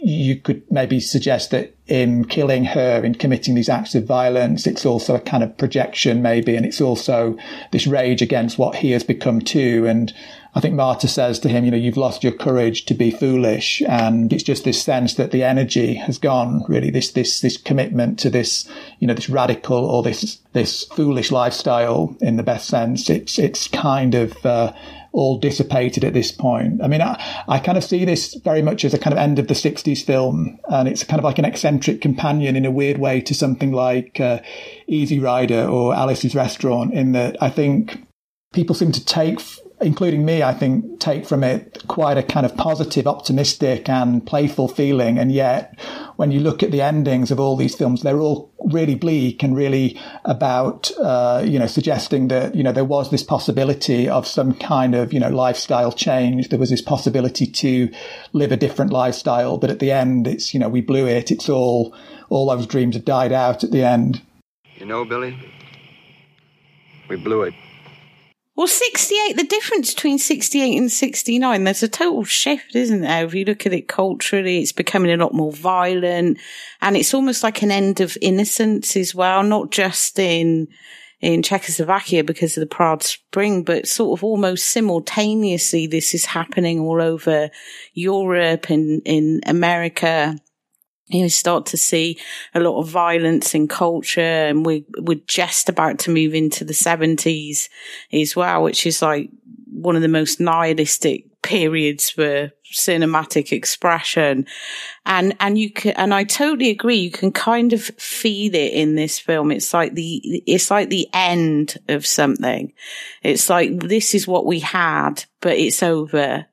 you could maybe suggest that in killing her, in committing these acts of violence, it's also a kind of projection maybe. And it's also this rage against what he has become too. And I think Marta says to him, you know, you've lost your courage to be foolish. And it's just this sense that the energy has gone, really, this, this, this commitment to this, you know, this radical or this, this foolish lifestyle in the best sense. It's, it's kind of, uh, all dissipated at this point. I mean, I, I kind of see this very much as a kind of end of the 60s film, and it's kind of like an eccentric companion in a weird way to something like uh, Easy Rider or Alice's Restaurant, in that I think people seem to take including me, I think, take from it quite a kind of positive, optimistic and playful feeling. And yet, when you look at the endings of all these films, they're all really bleak and really about, uh, you know, suggesting that, you know, there was this possibility of some kind of, you know, lifestyle change. There was this possibility to live a different lifestyle. But at the end, it's, you know, we blew it. It's all, all those dreams have died out at the end. You know, Billy, we blew it. Well, 68, the difference between 68 and 69, there's a total shift, isn't there? If you look at it culturally, it's becoming a lot more violent and it's almost like an end of innocence as well, not just in, in Czechoslovakia because of the Prague Spring, but sort of almost simultaneously, this is happening all over Europe and in America you start to see a lot of violence in culture and we, we're just about to move into the seventies as well, which is like one of the most nihilistic periods for cinematic expression. And, and you can, and I totally agree. You can kind of feel it in this film. It's like the, it's like the end of something. It's like this is what we had, but it's over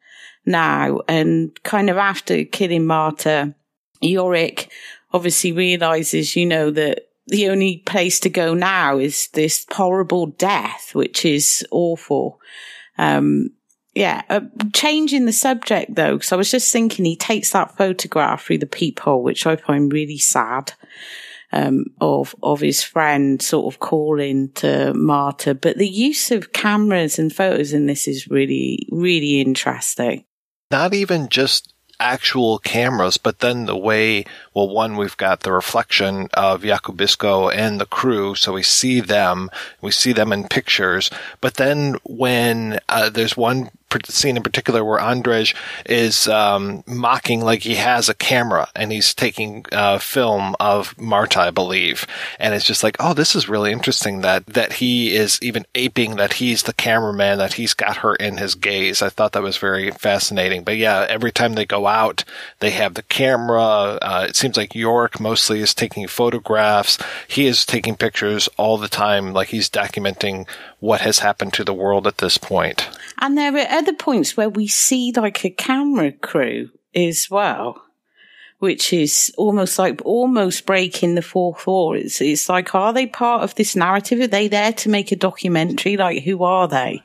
now. And kind of after killing Marta, Yorick obviously realizes, you know, that the only place to go now is this horrible death, which is awful. Um, yeah, uh, changing the subject though, because I was just thinking he takes that photograph through the peephole, which I find really sad. Um, of of his friend sort of calling to Marta, but the use of cameras and photos in this is really really interesting. Not even just actual cameras, but then the way, well, one, we've got the reflection of Jakubisko and the crew, so we see them, we see them in pictures, but then when uh, there's one scene in particular where Andrej is um, mocking like he has a camera and he's taking uh, film of Marta, I believe, and it's just like, oh, this is really interesting that that he is even aping that he's the cameraman, that he's got her in his gaze. I thought that was very fascinating. But yeah, every time they go out, they have the camera. Uh, it seems like York mostly is taking photographs. He is taking pictures all the time, like he's documenting what has happened to the world at this point. And there are other points where we see like a camera crew as well, which is almost like almost breaking the fourth wall. It's, it's like, are they part of this narrative? Are they there to make a documentary? Like, who are they?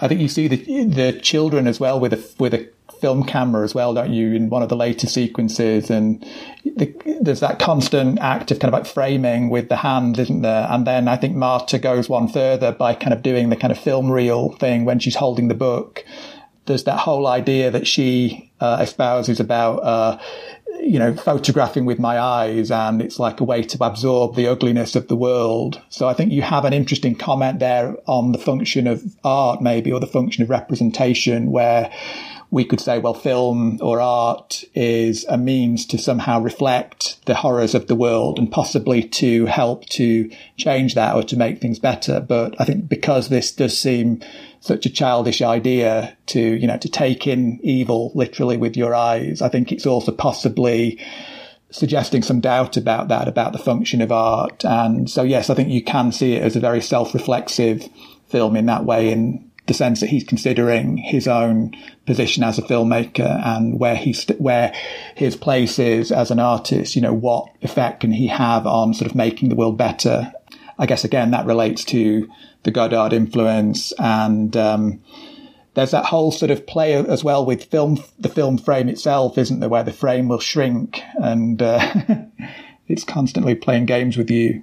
I think you see the the children as well with a with a film camera as well, don't you, in one of the later sequences? And the, there's that constant act of kind of like framing with the hand, isn't there? And then I think Marta goes one further by kind of doing the kind of film reel thing when she's holding the book. There's that whole idea that she uh, espouses about, uh, you know, photographing with my eyes and it's like a way to absorb the ugliness of the world. So I think you have an interesting comment there on the function of art, maybe, or the function of representation where we could say, well, film or art is a means to somehow reflect the horrors of the world and possibly to help to change that or to make things better. But I think because this does seem such a childish idea to, you know, to take in evil literally with your eyes, I think it's also possibly suggesting some doubt about that, about the function of art. And so, yes, I think you can see it as a very self-reflexive film in that way. And the sense that he's considering his own position as a filmmaker and where he's where his place is as an artist. You know, what effect can he have on sort of making the world better? I guess again that relates to the Godard influence and. Um, there's that whole sort of play as well with film, the film frame itself, isn't there, where the frame will shrink and uh, it's constantly playing games with you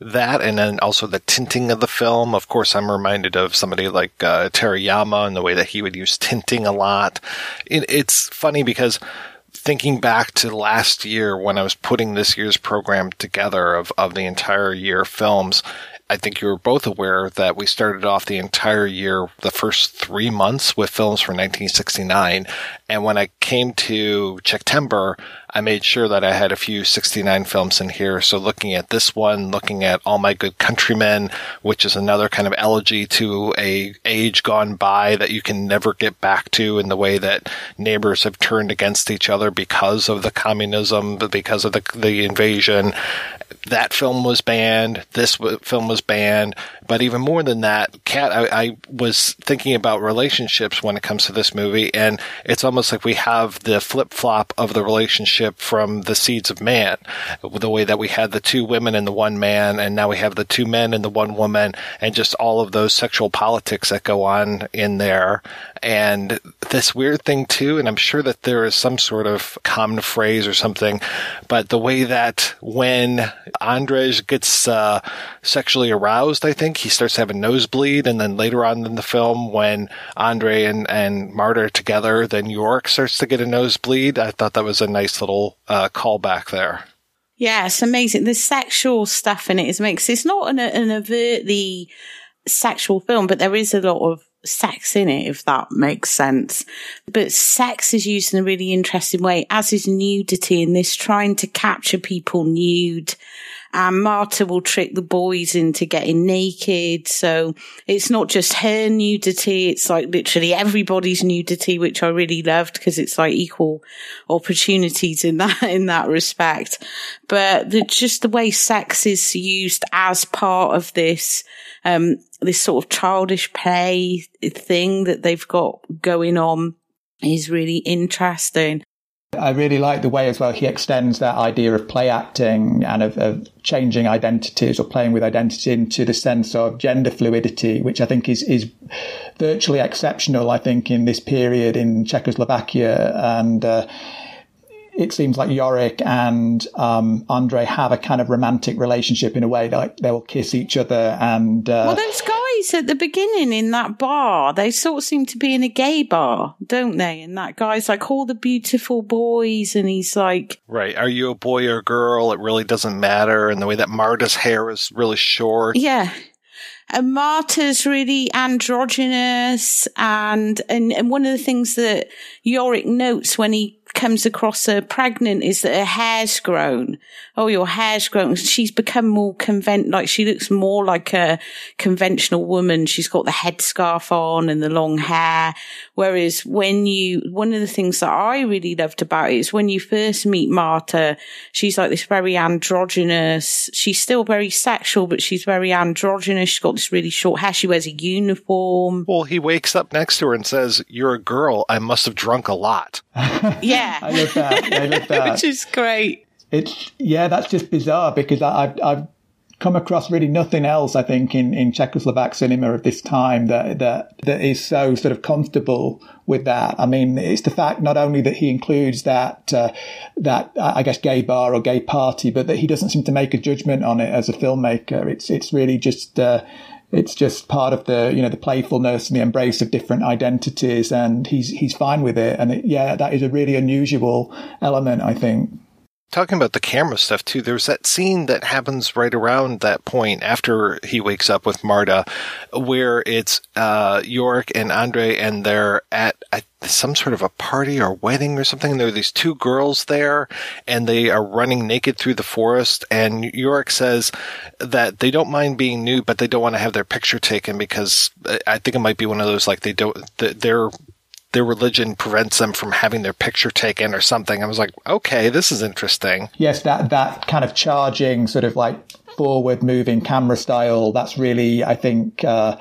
that and then also the tinting of the film. Of course, I'm reminded of somebody like uh, Terayama and the way that he would use tinting a lot. It, it's funny because thinking back to last year when I was putting this year's program together of, of the entire year films, I think you're both aware that we started off the entire year, the first three months with films from 1969. And when I came to September, I made sure that I had a few 69 films in here. So looking at this one, looking at All My Good Countrymen, which is another kind of elegy to a age gone by that you can never get back to in the way that neighbors have turned against each other because of the communism, because of the, the invasion. That film was banned. This film was banned. But even more than that, Kat, I, I was thinking about relationships when it comes to this movie, and it's almost like we have the flip flop of the relationship from the Seeds of Man, the way that we had the two women and the one man, and now we have the two men and the one woman, and just all of those sexual politics that go on in there. And this weird thing too, and I'm sure that there is some sort of common phrase or something, but the way that when Andrej gets uh, sexually aroused, I think he starts to have a nosebleed, and then later on in the film, when Andre and and Marta are together, then York starts to get a nosebleed. I thought that was a nice little uh, callback there. Yeah, it's amazing. The sexual stuff in it is makes it's not an, an overtly sexual film, but there is a lot of sex in it, if that makes sense. But sex is used in a really interesting way, as is nudity in this, trying to capture people nude and Marta will trick the boys into getting naked. So it's not just her nudity. It's like literally everybody's nudity, which I really loved because it's like equal opportunities in that, in that respect. But the, just the way sex is used as part of this, um, this sort of childish play thing that they've got going on is really interesting. I really like the way as well he extends that idea of play acting and of, of, changing identities or playing with identity into the sense of gender fluidity, which I think is, is virtually exceptional, I think, in this period in Czechoslovakia. And, uh, it seems like Yorick and um, Andre have a kind of romantic relationship in a way. Like they will kiss each other and. Uh, well, those guys at the beginning in that bar, they sort of seem to be in a gay bar, don't they? And that guy's like all the beautiful boys, and he's like, right, are you a boy or a girl? It really doesn't matter. And the way that Marta's hair is really short. Yeah. And Marta's really androgynous, and, and and one of the things that Yorick notes when he comes across her pregnant is that her hair's grown. Oh, your hair's grown. She's become more convent, like she looks more like a conventional woman. She's got the headscarf on and the long hair. Whereas when you, one of the things that I really loved about it is when you first meet Marta, she's like this very androgynous. She's still very sexual, but she's very androgynous. She's got this really short hair. She wears a uniform. Well, he wakes up next to her and says, you're a girl. I must have drunk a lot. yeah. I love that. I love that. Which is great. It's yeah, that's just bizarre because I, I've I've come across really nothing else. I think in, in Czechoslovak cinema of this time that that that is so sort of comfortable with that. I mean, it's the fact not only that he includes that uh, that I guess gay bar or gay party, but that he doesn't seem to make a judgment on it as a filmmaker. It's it's really just. Uh, it's just part of the you know the playfulness and the embrace of different identities, and he's he's fine with it. And it, yeah, that is a really unusual element, I think. Talking about the camera stuff too, there's that scene that happens right around that point after he wakes up with Marta, where it's uh, York and Andre, and they're at some sort of a party or wedding or something. And there are these two girls there, and they are running naked through the forest. And York says that they don't mind being nude, but they don't want to have their picture taken because I think it might be one of those like they don't they're their religion prevents them from having their picture taken or something. I was like, okay, this is interesting. Yes, that that kind of charging, sort of like forward moving camera style. That's really, I think. Uh,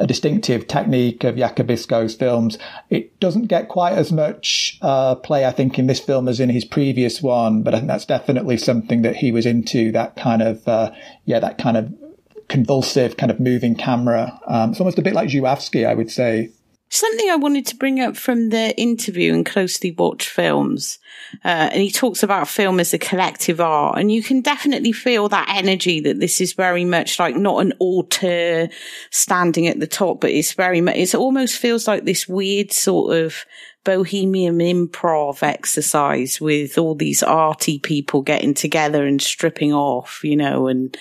a distinctive technique of Jakubisko's films. It doesn't get quite as much uh, play, I think, in this film as in his previous one, but I think that's definitely something that he was into. That kind of, uh, yeah, that kind of convulsive, kind of moving camera. Um, it's almost a bit like Żuławski, I would say. Something I wanted to bring up from the interview and closely watched films. Uh, and he talks about film as a collective art. And you can definitely feel that energy that this is very much like not an auteur standing at the top, but it's very much, it almost feels like this weird sort of bohemian improv exercise with all these arty people getting together and stripping off, you know, and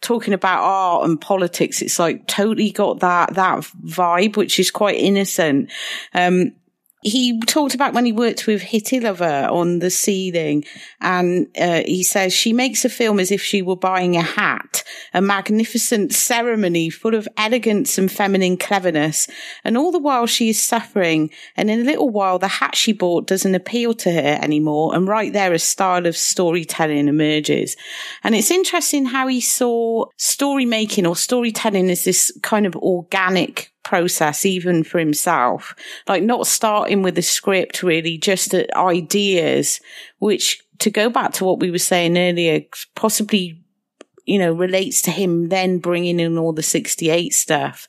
talking about art and politics. It's like totally got that, that vibe, which is quite innocent. Um, he talked about when he worked with Chytilová on the ceiling and uh, he says she makes a film as if she were buying a hat, a magnificent ceremony full of elegance and feminine cleverness. And all the while she is suffering. And in a little while, the hat she bought doesn't appeal to her anymore. And right there, a style of storytelling emerges. And it's interesting how he saw story making or storytelling as this kind of organic process even for himself. Like not starting with a script really just ideas which to go back to what we were saying earlier possibly you know relates to him then bringing in all the 68 stuff.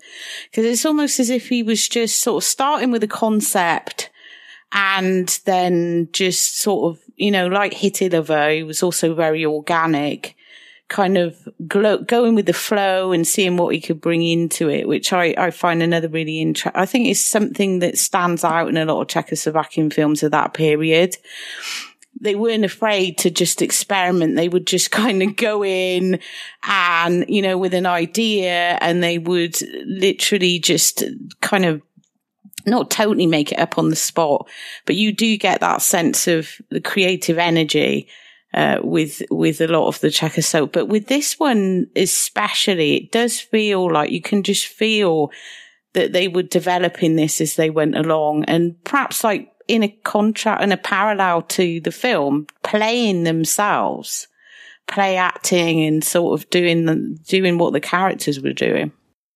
Because it's almost as if he was just sort of starting with a concept and then just sort of you know like Chytilová he was also very organic kind of glo- going with the flow and seeing what he could bring into it, which I, I find another really interesting. I think it's something that stands out in a lot of Czechoslovakian films of that period. They weren't afraid to just experiment. They would just kind of go in and, you know, with an idea and they would literally just kind of not totally make it up on the spot, but you do get that sense of the creative energy uh, with with a lot of the checker soap. But with this one especially, it does feel like you can just feel that they were developing this as they went along, and perhaps like in a contract and a parallel to the film, playing themselves, play acting, and sort of doing the, doing what the characters were doing.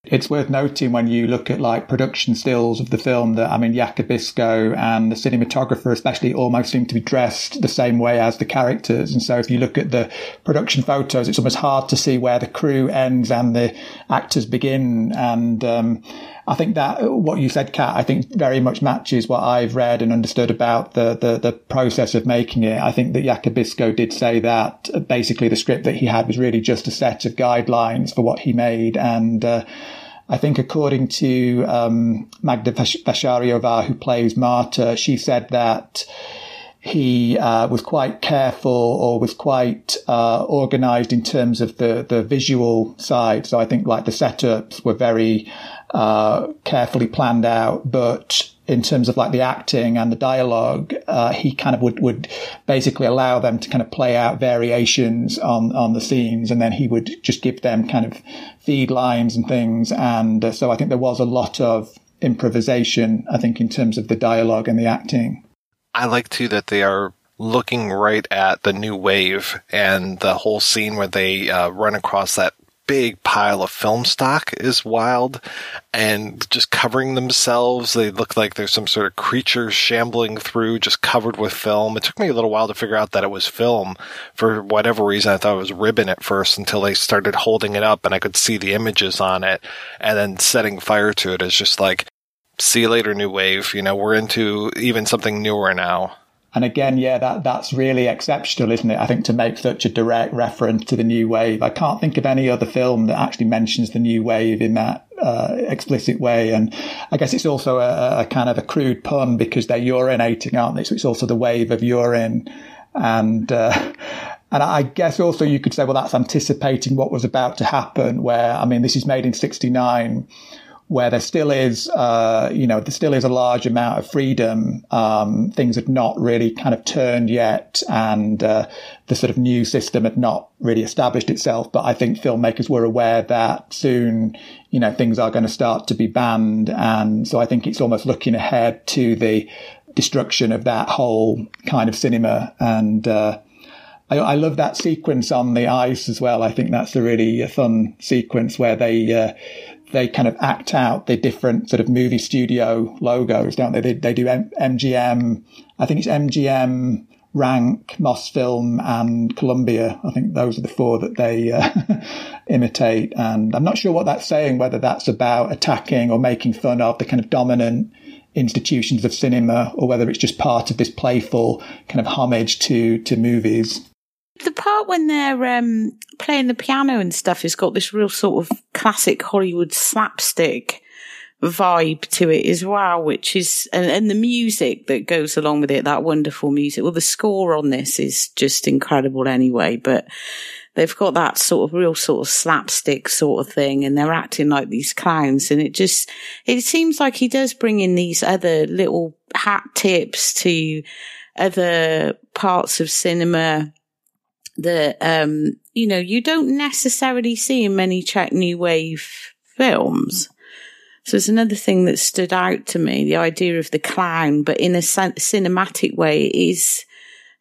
It's worth noting when you look at like production stills of the film that I mean Jakubisko and the cinematographer especially almost seem to be dressed the same way as the characters. And so if you look at the production photos, it's almost hard to see where the crew ends and the actors begin. And um, I think that what you said, Kat, I think very much matches what I've read and understood about the, the, the process of making it. I think that Jakubisko did say that basically the script that he had was really just a set of guidelines for what he made. And, uh, I think according to um, Magda Vašáriová, who plays Marta, she said that he uh, was quite careful or was quite uh, organized in terms of the, the visual side. So I think like the setups were very uh, carefully planned out, but in terms of like the acting and the dialogue, uh, he kind of would, would basically allow them to kind of play out variations on, on the scenes. And then he would just give them kind of feed lines and things. And uh, so I think there was a lot of improvisation, I think, in terms of the dialogue and the acting. I like too that they are looking right at the new wave and the whole scene where they uh, run across that big pile of film stock is wild and just covering themselves. They look like there's some sort of creature shambling through, just covered with film. It took me a little while to figure out that it was film. For whatever reason, I thought it was ribbon at first until they started holding it up and I could see the images on it and then setting fire to it is just like, see you later, new wave. You know, we're into even something newer now. And again, yeah, that, that's really exceptional, isn't it? I think to make such a direct reference to the new wave. I can't think of any other film that actually mentions the new wave in that uh, explicit way. And I guess it's also a, a, kind of a crude pun because they're urinating, aren't they? So it's also the wave of urine. And, uh, and I guess also you could say, well, that's anticipating what was about to happen where, I mean, this is made in 69 where there still is, uh, you know, there still is a large amount of freedom. Um, things had not really kind of turned yet, and uh, the sort of new system had not really established itself. But I think filmmakers were aware that soon, you know, things are going to start to be banned, and so I think it's almost looking ahead to the destruction of that whole kind of cinema and. Uh, I, I, love that sequence on the ice as well. I think that's a really fun sequence where they uh, they kind of act out the different sort of movie studio logos, don't they? They, they do M- MGM. I think it's MGM, Rank, Mosfilm, and Columbia. I think those are the four that they uh, imitate. And I'm not sure what that's saying, whether that's about attacking or making fun of the kind of dominant institutions of cinema, or whether it's just part of this playful kind of homage to to movies. The part when they're um, playing the piano and stuff has got this real sort of classic Hollywood slapstick vibe to it as well, which is, and, and the music that goes along with it, that wonderful music. Well, the score on this is just incredible anyway, but they've got that sort of real sort of slapstick sort of thing and they're acting like these clowns. And it just, it seems like he does bring in these other little hat tips to other parts of cinema that, um, you know, you don't necessarily see in many Czech New Wave films. So it's another thing that stood out to me, the idea of the clown, but in a cinematic way is,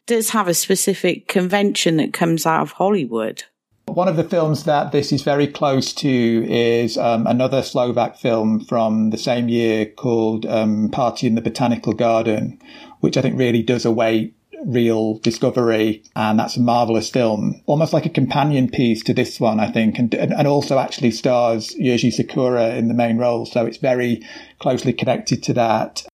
does have a specific convention that comes out of Hollywood. One of the films that this is very close to is um, another Slovak film from the same year called um, Party in the Botanical Garden, which I think really does await real discovery. And that's a marvelous film, almost like a companion piece to this one, I think, and, and also actually stars Jiří Sýkora in the main role. So it's very closely connected to that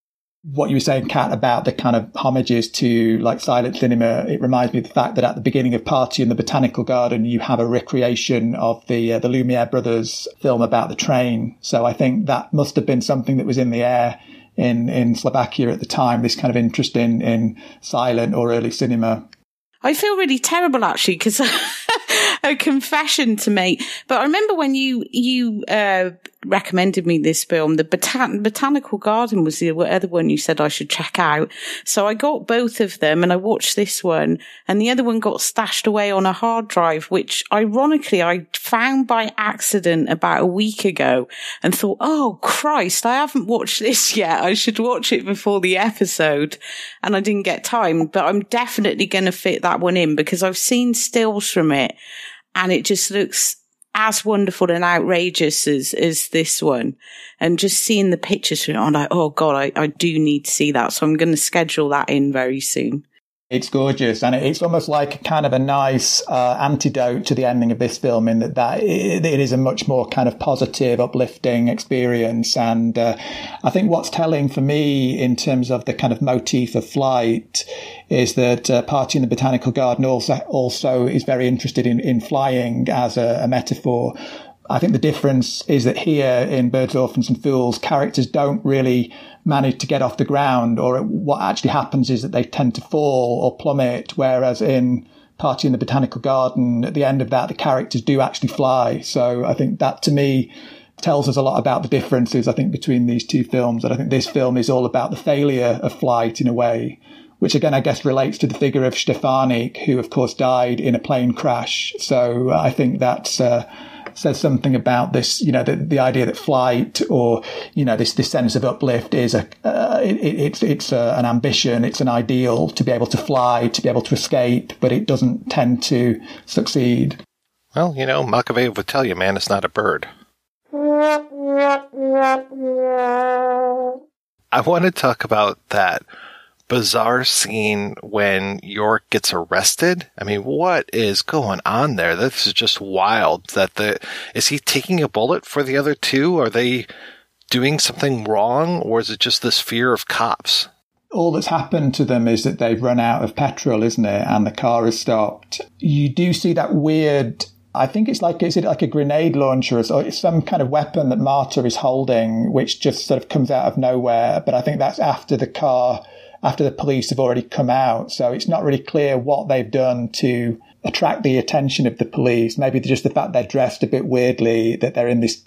what you were saying, Kat, about the kind of homages to like silent cinema, it reminds me of the fact that at the beginning of Party in the Botanical Garden, you have a recreation of the uh, the Lumiere brothers film about the train. So I think that must have been something that was in the air in in Slovakia at the time. This kind of interest in in silent or early cinema. I feel really terrible actually because a confession to make. But I remember when you you uh, recommended me this film, the Botan- Botanical Garden was the other one you said I should check out. So I got both of them and I watched this one, and the other one got stashed away on a hard drive, which ironically I found by accident about a week ago, and thought, oh Christ, I haven't watched this yet. I should watch it before the episode, and I didn't get time. But I'm definitely going to fit that one in because I've seen stills from it and it just looks as wonderful and outrageous as, as this one. And just seeing the pictures I'm like, oh God, I, I do need to see that. So I'm going to schedule that in very soon. It's gorgeous, and it's almost like kind of a nice uh, antidote to the ending of this film, in that that it, it is a much more kind of positive, uplifting experience. And uh, I think what's telling for me in terms of the kind of motif of flight is that uh, Party in the Botanical Garden also also is very interested in in flying as a, a metaphor. I think the difference is that here in Birds, Orphans and Fools, characters don't really manage to get off the ground, or what actually happens is that they tend to fall or plummet, whereas in Party in the Botanical Garden, at the end of that, the characters do actually fly. So I think that to me tells us a lot about the differences, I think, between these two films. And I think this film is all about the failure of flight in a way, which again, I guess relates to the figure of Stefanik, who of course died in a plane crash. So I think that's, uh, says something about this, you know, the, the idea that flight or, you know, this, this sense of uplift is a, uh, it, it's, it's a, an ambition, it's an ideal to be able to fly, to be able to escape, but it doesn't tend to succeed. Well, you know, Machiavelli would tell you, man, it's not a bird. I want to talk about that bizarre scene when York gets arrested. I mean, what is going on there? This is just wild. That the is he taking a bullet for the other two? Are they doing something wrong, or is it just this fear of cops? all that's happened to them is that they've run out of petrol, isn't it? And the car has stopped. You do see that weird. I think it's like is it like a grenade launcher or some kind of weapon that Marta is holding, which just sort of comes out of nowhere. But I think that's after the car after the police have already come out. So it's not really clear what they've done to attract the attention of the police. Maybe just the fact they're dressed a bit weirdly, that they're in this,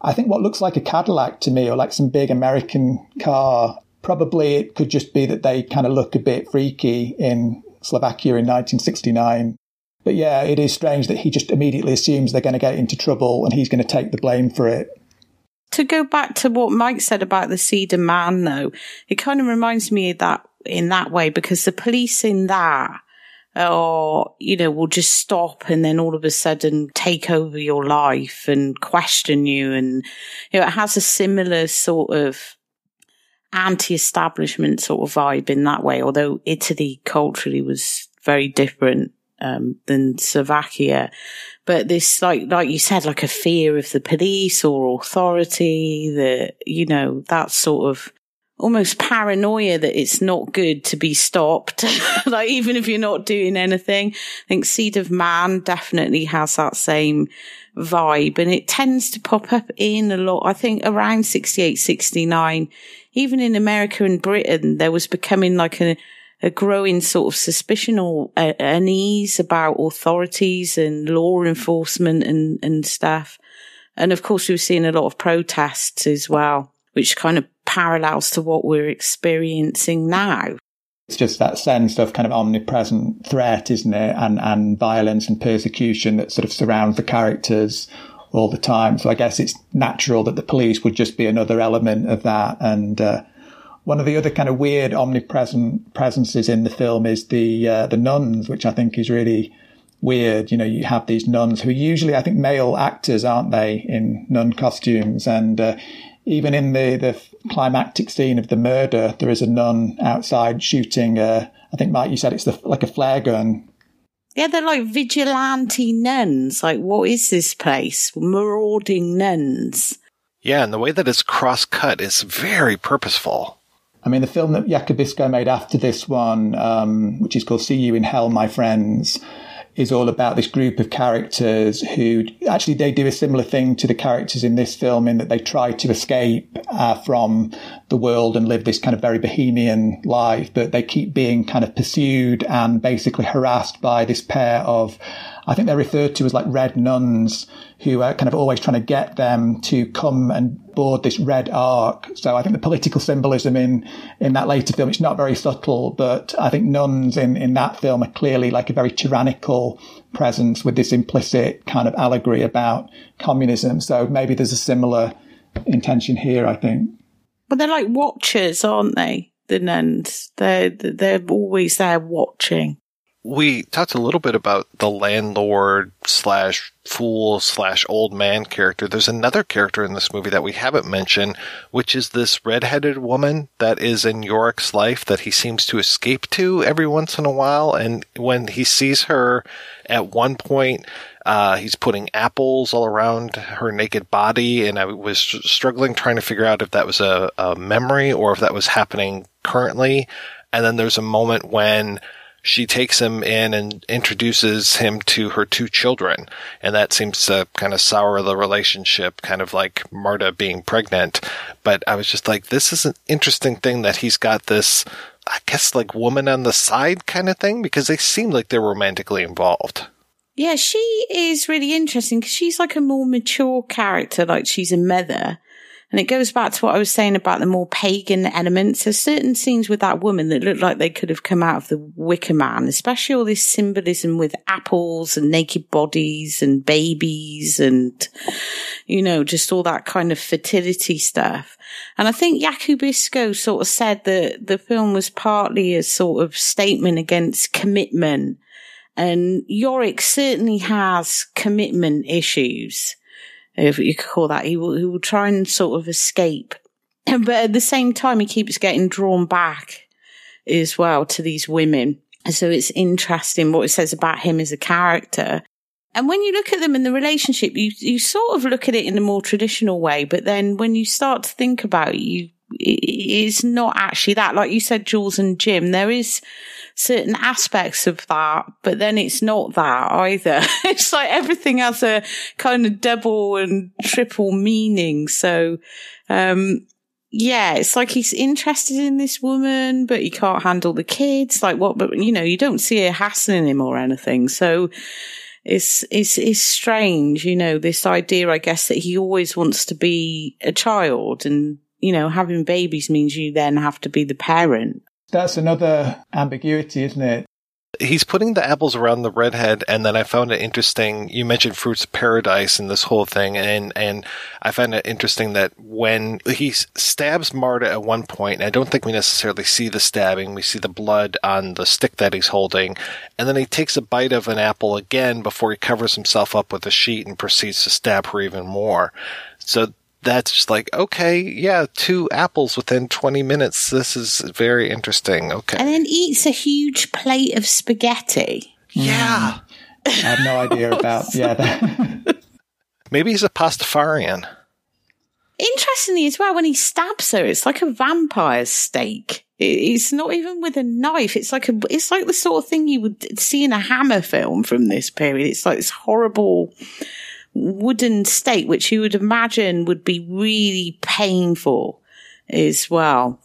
I think what looks like a Cadillac to me or like some big American car. Probably it could just be that they kind of look a bit freaky in Slovakia in 1969. But yeah, it is strange that he just immediately assumes they're going to get into trouble and he's going to take the blame for it to go back to what Mike said about the Seed of Man, though, it kind of reminds me of that in that way because the police in that or you know will just stop and then all of a sudden take over your life and question you. And you know it has a similar sort of anti-establishment sort of vibe in that way although italy culturally was very different um, than slovakia but this like like you said like a fear of the police or authority that you know that sort of almost paranoia that it's not good to be stopped. like even if you're not doing anything, I think Seed of Man definitely has that same vibe and it tends to pop up in a lot. I think around 68, 69, even in America and Britain, there was becoming like a, a growing sort of suspicion or unease about authorities and law enforcement and, and stuff. And of course, we've seen a lot of protests as well, which kind of parallels to what we're experiencing now. It's just that sense of kind of omnipresent threat, isn't it? And, and violence and persecution that sort of surrounds the characters all the time. So I guess it's natural that the police would just be another element of that. And, uh, one of the other kind of weird omnipresent presences in the film is the, uh, the nuns, which I think is really weird. You know, you have these nuns who are usually, I think, male actors, aren't they, in nun costumes? And, uh, even in the, the climactic scene of the murder, there is a nun outside shooting. Uh, I think, Mike, you said it's the, like a flare gun. Yeah, they're like vigilante nuns. Like, what is this place? Marauding nuns. Yeah, and the way that it's cross cut is very purposeful. I mean, the film that Jaco made after this one, um, which is called See You in Hell, My Friends, is all about this group of characters who actually they do a similar thing to the characters in this film in that they try to escape uh, from the world and live this kind of very bohemian life, but they keep being kind of pursued and basically harassed by this pair of I think they're referred to as like red nuns who are kind of always trying to get them to come and board this red ark. So I think the political symbolism in, in that later film, it's not very subtle, but I think nuns in, in that film are clearly like a very tyrannical presence with this implicit kind of allegory about communism. So maybe there's a similar intention here, I think. But they're like watchers, aren't they? The nuns. They're, they're always there watching we talked a little bit about the landlord slash fool slash old man character. There's another character in this movie that we haven't mentioned, which is this redheaded woman that is in Yorick's life that he seems to escape to every once in a while. And when he sees her at one point, uh, he's putting apples all around her naked body. And I was struggling trying to figure out if that was a, a memory or if that was happening currently. And then there's a moment when she takes him in and introduces him to her two children. And that seems to kind of sour the relationship, kind of like Marta being pregnant. But I was just like, this is an interesting thing that he's got this, I guess, like woman on the side kind of thing because they seem like they're romantically involved. Yeah, she is really interesting because she's like a more mature character, like she's a mother. And it goes back to what I was saying about the more pagan elements. There's certain scenes with that woman that look like they could have come out of the Wicker Man, especially all this symbolism with apples and naked bodies and babies and, you know, just all that kind of fertility stuff. And I think Jakubisko sort of said that the film was partly a sort of statement against commitment. And Yorick certainly has commitment issues if you could call that. He will, he will try and sort of escape. But at the same time, he keeps getting drawn back as well to these women. So it's interesting what it says about him as a character. And when you look at them in the relationship, you, you sort of look at it in a more traditional way. But then when you start to think about it, you, it's not actually that. Like you said, Jules and Jim, there is certain aspects of that, but then it's not that either. it's like everything has a kind of double and triple meaning. So, um, yeah, it's like he's interested in this woman, but he can't handle the kids. Like what, but you know, you don't see her hassling him or anything. So, it's, it's, it's strange, you know, this idea, I guess, that he always wants to be a child and, you know, having babies means you then have to be the parent. That's another ambiguity, isn't it? He's putting the apples around the redhead, and then I found it interesting. You mentioned fruits of paradise and this whole thing, and and I found it interesting that when he stabs Marta at one point, and I don't think we necessarily see the stabbing. We see the blood on the stick that he's holding, and then he takes a bite of an apple again before he covers himself up with a sheet and proceeds to stab her even more. So that's just like, okay, yeah, two apples within 20 minutes. This is very interesting. Okay. And then eats a huge plate of spaghetti. Yeah. Mm. I have no idea about, yeah. that. Maybe he's a pastafarian. Interestingly, as well, when he stabs her, it's like a vampire's stake. It's not even with a knife. It's like a, it's like the sort of thing you would see in a Hammer film from this period. It's like this horrible wooden stake, which you would imagine would be really painful as well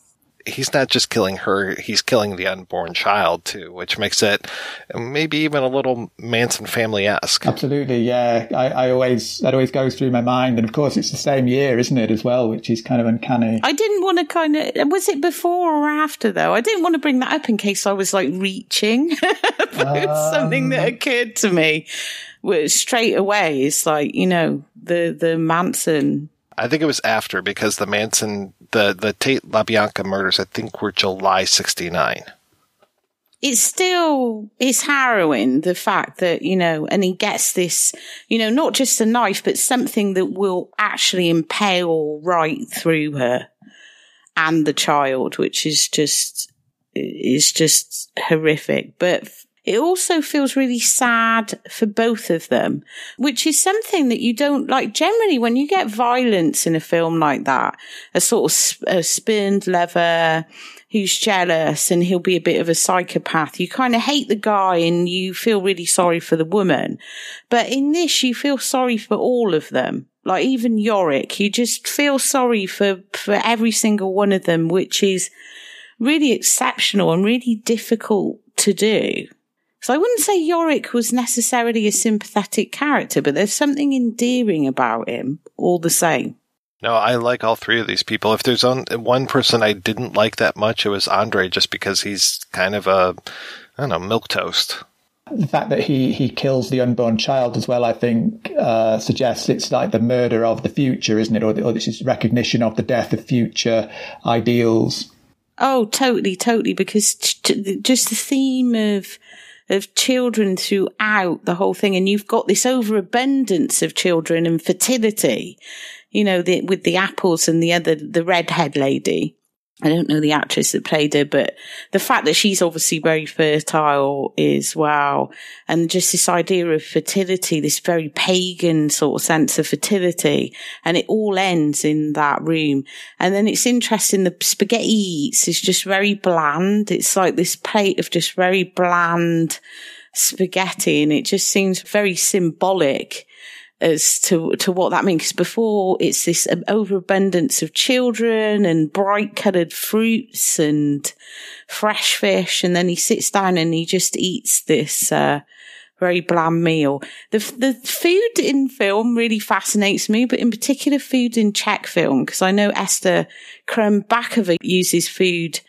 he's not just killing her, he's killing the unborn child too, which makes it maybe even a little Manson family esque. Absolutely, yeah. I, I, always that always goes through my mind, and of course it's the same year, isn't it, as well, which is kind of uncanny. I didn't want to kind of was it before or after though? I didn't want to bring that up in case I was like reaching. um, something that occurred to me was straight away. It's like you know the the Manson I think it was after because the Manson, the the Tate LaBianca murders, I think were July '69. It's still it's harrowing the fact that you know, and he gets this, you know, not just a knife, but something that will actually impale right through her and the child, which is just is just horrific. But it also feels really sad for both of them, which is something that you don't like. Generally, when you get violence in a film like that, a sort of a spurned lover who's jealous and he'll be a bit of a psychopath, you kind of hate the guy and you feel really sorry for the woman. But in this, you feel sorry for all of them. Like even Yorick, you just feel sorry for, for every single one of them, which is really exceptional and really difficult to do. So I wouldn't say Yorick was necessarily a sympathetic character, but there's something endearing about him all the same. No, I like all three of these people. If there's one person I didn't like that much, it was Andre, just because he's kind of a, I don't know, milk toast. The fact that he, he kills the unborn child as well, I think, uh, suggests it's like the murder of the future, isn't it? Or, or this is recognition of the death of future ideals. Oh, totally, totally. Because t- just the theme of of children throughout the whole thing. And you've got this overabundance of children and fertility, you know, the, with the apples and the other, the redhead lady. I don't know the actress that played her, but the fact that she's obviously very fertile is wow. And just this idea of fertility, this very pagan sort of sense of fertility. And it all ends in that room. And then it's interesting. The spaghetti eats is just very bland. It's like this plate of just very bland spaghetti. And it just seems very symbolic as to to what that means. Because before it's this overabundance of children and bright coloured fruits and fresh fish, and then he sits down and he just eats this. Uh, very bland meal. The the food in film really fascinates me, but in particular food in Czech film because I know Ester Krumbachová uses food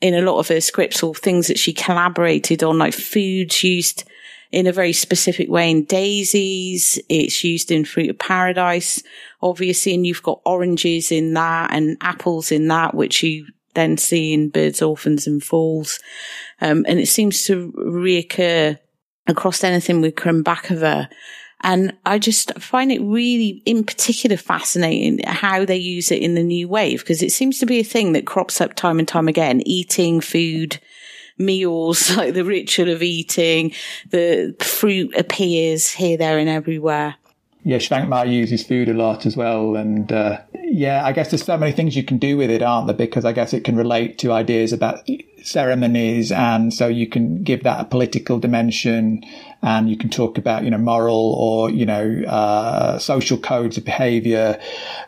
in a lot of her scripts or things that she collaborated on, like foods used in a very specific way in daisies. It's used in fruit of paradise, obviously, and you've got oranges in that and apples in that, which you then see in birds, orphans and fools. Um, and it seems to reoccur across anything with Krumbachová. And I just find it really, in particular, fascinating how they use it in the new wave because it seems to be a thing that crops up time and time again. Eating food meals, like the ritual of eating, the fruit appears here, there, and everywhere. Yeah, Švankmajer uses food a lot as well. And uh, yeah, I guess there's so many things you can do with it, aren't there? Because I guess it can relate to ideas about ceremonies. And so you can give that a political dimension and you can talk about, you know, moral or, you know, uh, social codes of behavior.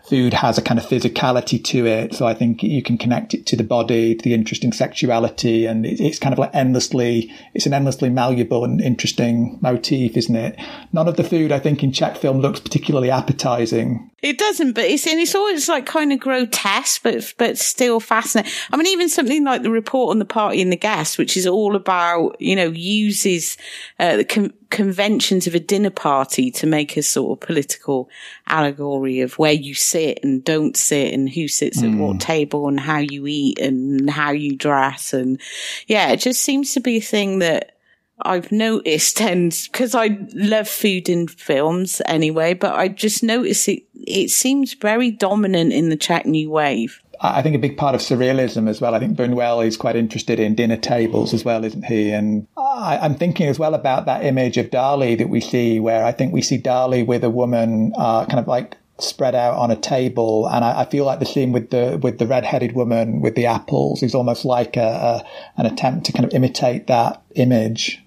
Food has a kind of physicality to it. So I think you can connect it to the body, to the interesting sexuality. And it's kind of like endlessly, it's an endlessly malleable and interesting motif, isn't it? None of the food, I think, in Czech film looks particularly appetizing. It doesn't, but it's, and it's always like kind of grotesque, but, but still fascinating. I mean, even something like the report on the party and the guest, which is all about, you know, uses, uh, the con- conventions of a dinner party to make a sort of political allegory of where you sit and don't sit and who sits mm. at what hmm. table and how you eat and how you dress. And yeah, it just seems to be a thing that I've noticed and because I love food in films anyway, but I just notice it, it seems very dominant in the Czech New Wave. I think a big part of surrealism as well. I think Buñuel is quite interested in dinner tables as well, isn't he? And I, am thinking as well about that image of Dali that we see, where I think we see Dali with a woman, uh, kind of like spread out on a table. And I, I feel like the scene with the with the red-headed woman with the apples is almost like a, a an attempt to kind of imitate that image.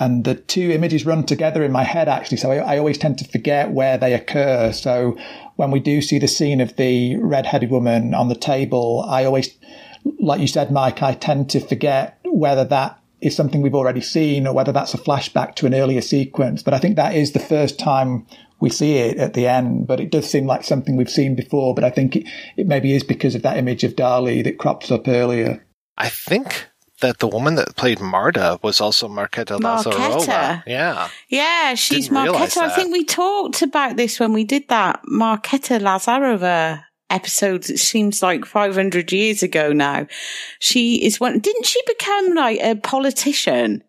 And the two images run together in my head, actually. So I, I always tend to forget where they occur. So when we do see the scene of the red-headed woman on the table, I always, like you said, Mike, I tend to forget whether that is something we've already seen or whether that's a flashback to an earlier sequence. But I think that is the first time we see it at the end, but it does seem like something we've seen before. But I think it, it maybe is because of that image of Dali that crops up earlier. I think that the woman that played Marta was also Marketa Lazarova. Marketa. Yeah. Yeah, she's Didn't Marketa. I think we talked about this when we did that Marketa Lazarova episode. It seems like 500 years ago now. She is one, didn't she become like a politician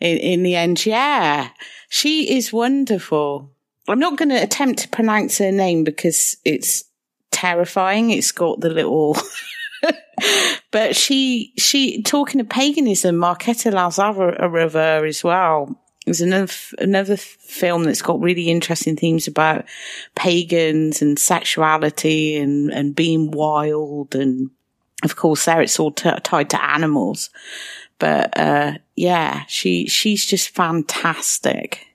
in, in the end? Yeah. She is wonderful. I'm not going to attempt to pronounce her name because it's terrifying. It's got the little, but she, she, talking of paganism, Marketa Lazarova as well. There's another, another film that's got really interesting themes about pagans and sexuality and, and being wild. And of course, there it's all t- tied to animals. But, uh, yeah, she, she's just fantastic.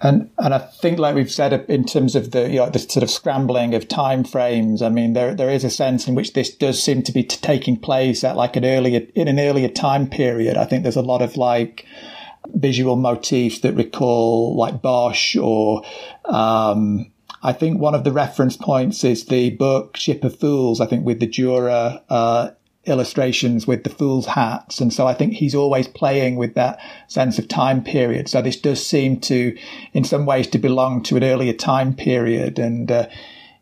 And and I think, like we've said, in terms of the you know, the sort of scrambling of time frames, I mean, there there is a sense in which this does seem to be t- taking place at like an earlier in an earlier time period. I think there's a lot of like visual motifs that recall like Bosch or. Um, I think one of the reference points is the book Ship of Fools. I think with the Dürer uh, illustrations with the fool's hats. And so I think he's always playing with that sense of time period. So this does seem to, in some ways, to belong to an earlier time period. And, uh,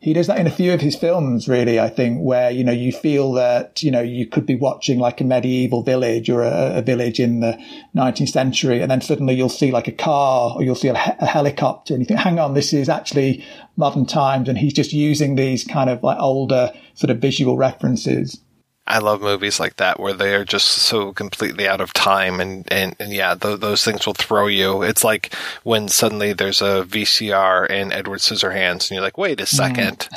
he does that in a few of his films, really, I think, where, you know, you feel that, you know, you could be watching like a medieval village or a, a village in the 19th century. And then suddenly you'll see like a car or you'll see a, a helicopter and you think, hang on, this is actually modern times. And he's just using these kind of like older sort of visual references. I love movies like that where they are just so completely out of time, and and, and yeah, th- those things will throw you. It's like when suddenly there's a VCR in Edward Scissorhands, and you're like, wait a second.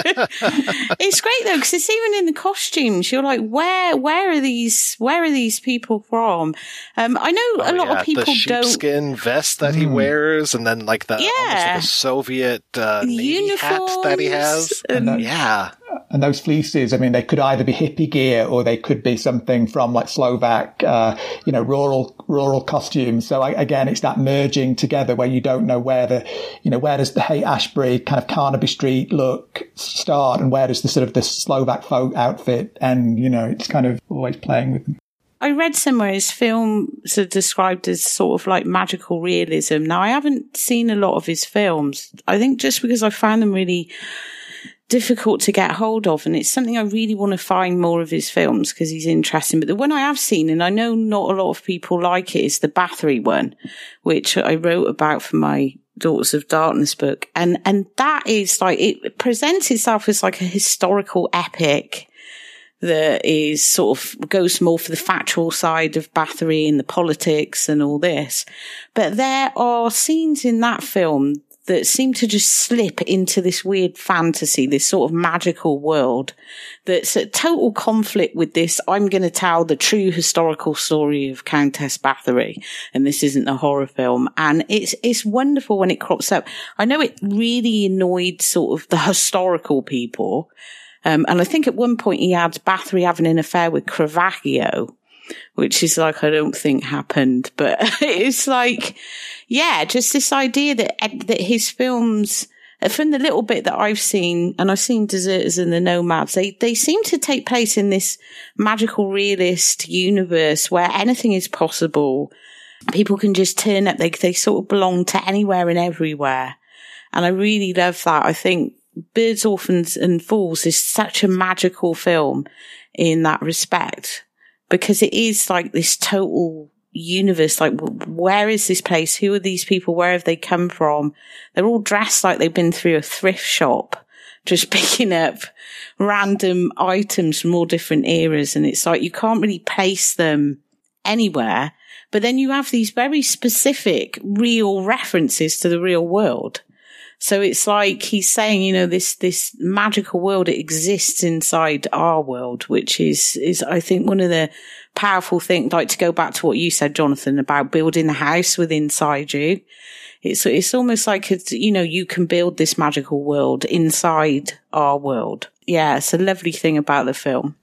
it's great though because it's even in the costumes. You're like, where, where are these, where are these people from? Um, I know a lot Oh, Yeah, of people the don't. sheepskin vest that he wears, and then like the like Yeah. a Soviet uh, hat that he has. Uniforms and- Yeah, And those fleeces, I mean, they could either be hippie gear or they could be something from like Slovak, uh, you know, rural, rural costumes. So I, again, it's that merging together where you don't know where the, you know, where does the Haight Ashbury kind of Carnaby Street look start and where does the sort of the Slovak folk outfit end? You know, it's kind of always playing with them. I read somewhere his films are described as sort of like magical realism. Now, I haven't seen a lot of his films. I think just because I found them really difficult to get hold of, and it's something I really want to find more of his films because he's interesting. But the one I have seen, and I know not a lot of people like it, is the Bathory one, which I wrote about for my Daughters of Darkness book. And, and that is like, it presents itself as like a historical epic that is sort of goes more for the factual side of Bathory and the politics and all this. But there are scenes in that film that seem to just slip into this weird fantasy, this sort of magical world that's at total conflict with this. I'm going to tell the true historical story of Countess Bathory, and this isn't a horror film. And it's it's wonderful when it crops up. I know it really annoyed sort of the historical people. Um, and I think at one point he adds Bathory having an affair with Caravaggio, which is like, I don't think happened, but it's like, yeah, just this idea that, that his films, from the little bit that I've seen, and I've seen Deserters and the Nomads, they, they seem to take place in this magical realist universe where anything is possible. People can just turn up. They, they sort of belong to anywhere and everywhere. And I really love that. I think Birds, Orphans and Fools is such a magical film in that respect because it is like this total universe. Like, where is this place? Who are these people? Where have they come from? They're all dressed like they've been through a thrift shop, just picking up random items from all different eras. And it's like you can't really place them anywhere. But then you have these very specific real references to the real world. So it's like he's saying, you know, this, this magical world, it exists inside our world, which is, is, I think one of the powerful things, like to go back to what you said, Jonathan, about building the house within inside you. It's, it's almost like it's, you know, you can build this magical world inside our world. Yeah. It's a lovely thing about the film.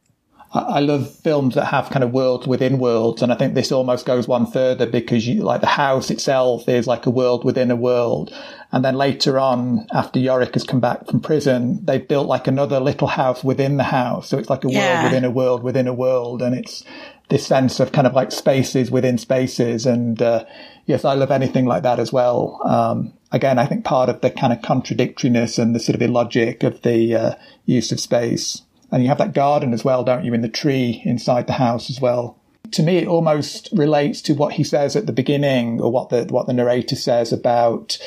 I love films that have kind of worlds within worlds, and I think this almost goes one further because you like the house itself is like a world within a world, and then later on, after Yorick has come back from prison, they've built like another little house within the house, so it's like a Yeah. world within a world within a world, and it's this sense of kind of like spaces within spaces, and uh, yes, I love anything like that as well. Um, again, I think part of the kind of contradictoriness and the sort of illogic of the uh, use of space. And you have that garden as well, don't you, in the tree inside the house as well. To me, it almost relates to what he says at the beginning, or what the what the narrator says about,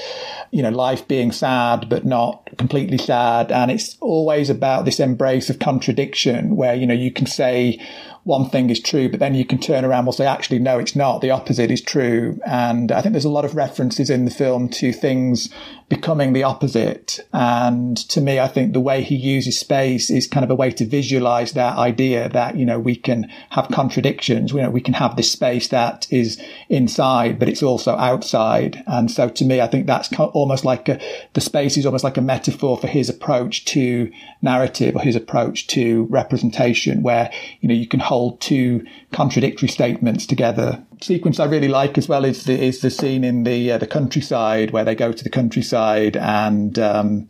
you know, life being sad but not completely sad, and it's always about this embrace of contradiction, where you know you can say one thing is true, but then you can turn around and say, actually, no, it's not. The opposite is true. And I think there's a lot of references in the film to things becoming the opposite. And to me, I think the way he uses space is kind of a way to visualize that idea that, you know, we can have contradictions. You know, we can have this space that is inside, but it's also outside. And so to me, I think that's almost like a, the space is almost like a metaphor for his approach to narrative or his approach to representation where, you know, you can hold two contradictory statements together. Sequence I really like as well is the, is the scene in the, uh, the countryside where they go to the countryside and, um,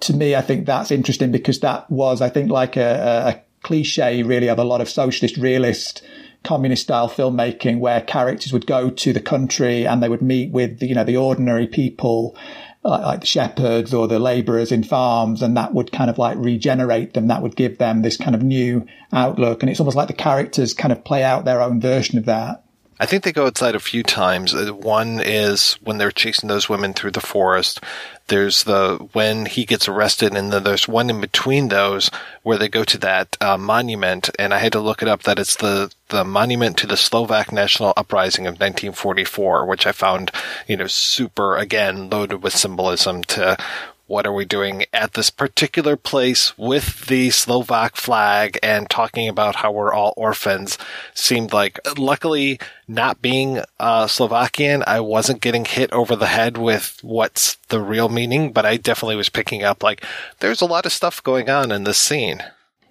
to me, I think that's interesting because that was, I think, like a, a cliche really of a lot of socialist realist communist style filmmaking where characters would go to the country and they would meet with, you know, the ordinary people like, like the shepherds or the laborers in farms and that would kind of like regenerate them. That would give them this kind of new outlook. And it's almost like the characters kind of play out their own version of that. I think they go outside a few times. Uh, One is when they're chasing those women through the forest. There's the when he gets arrested, and then there's one in between those where they go to that uh, monument. And I had to look it up. That it's the the monument to the Slovak National Uprising of 1944, which I found you know super again loaded with symbolism to what are we doing at this particular place with the Slovak flag and talking about how we're all orphans seemed like luckily not being uh, Slovakian, I wasn't getting hit over the head with what's the real meaning, but I definitely was picking up like there's a lot of stuff going on in this scene.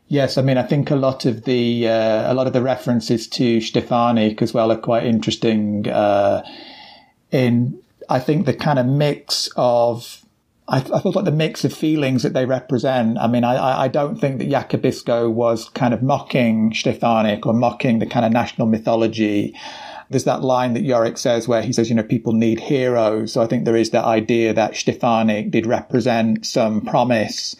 Yes, I mean, I think a lot of the uh, a lot of the references to Stefanik as well are quite interesting. Uh, in I think the kind of mix of I, I thought like the mix of feelings that they represent. I mean, I, I- don't think that Jakubisko was kind of mocking Stefanik or mocking the kind of national mythology. There's that line that Yorick says where he says, you know, people need heroes. So I think there is that idea that Stefanik did represent some promise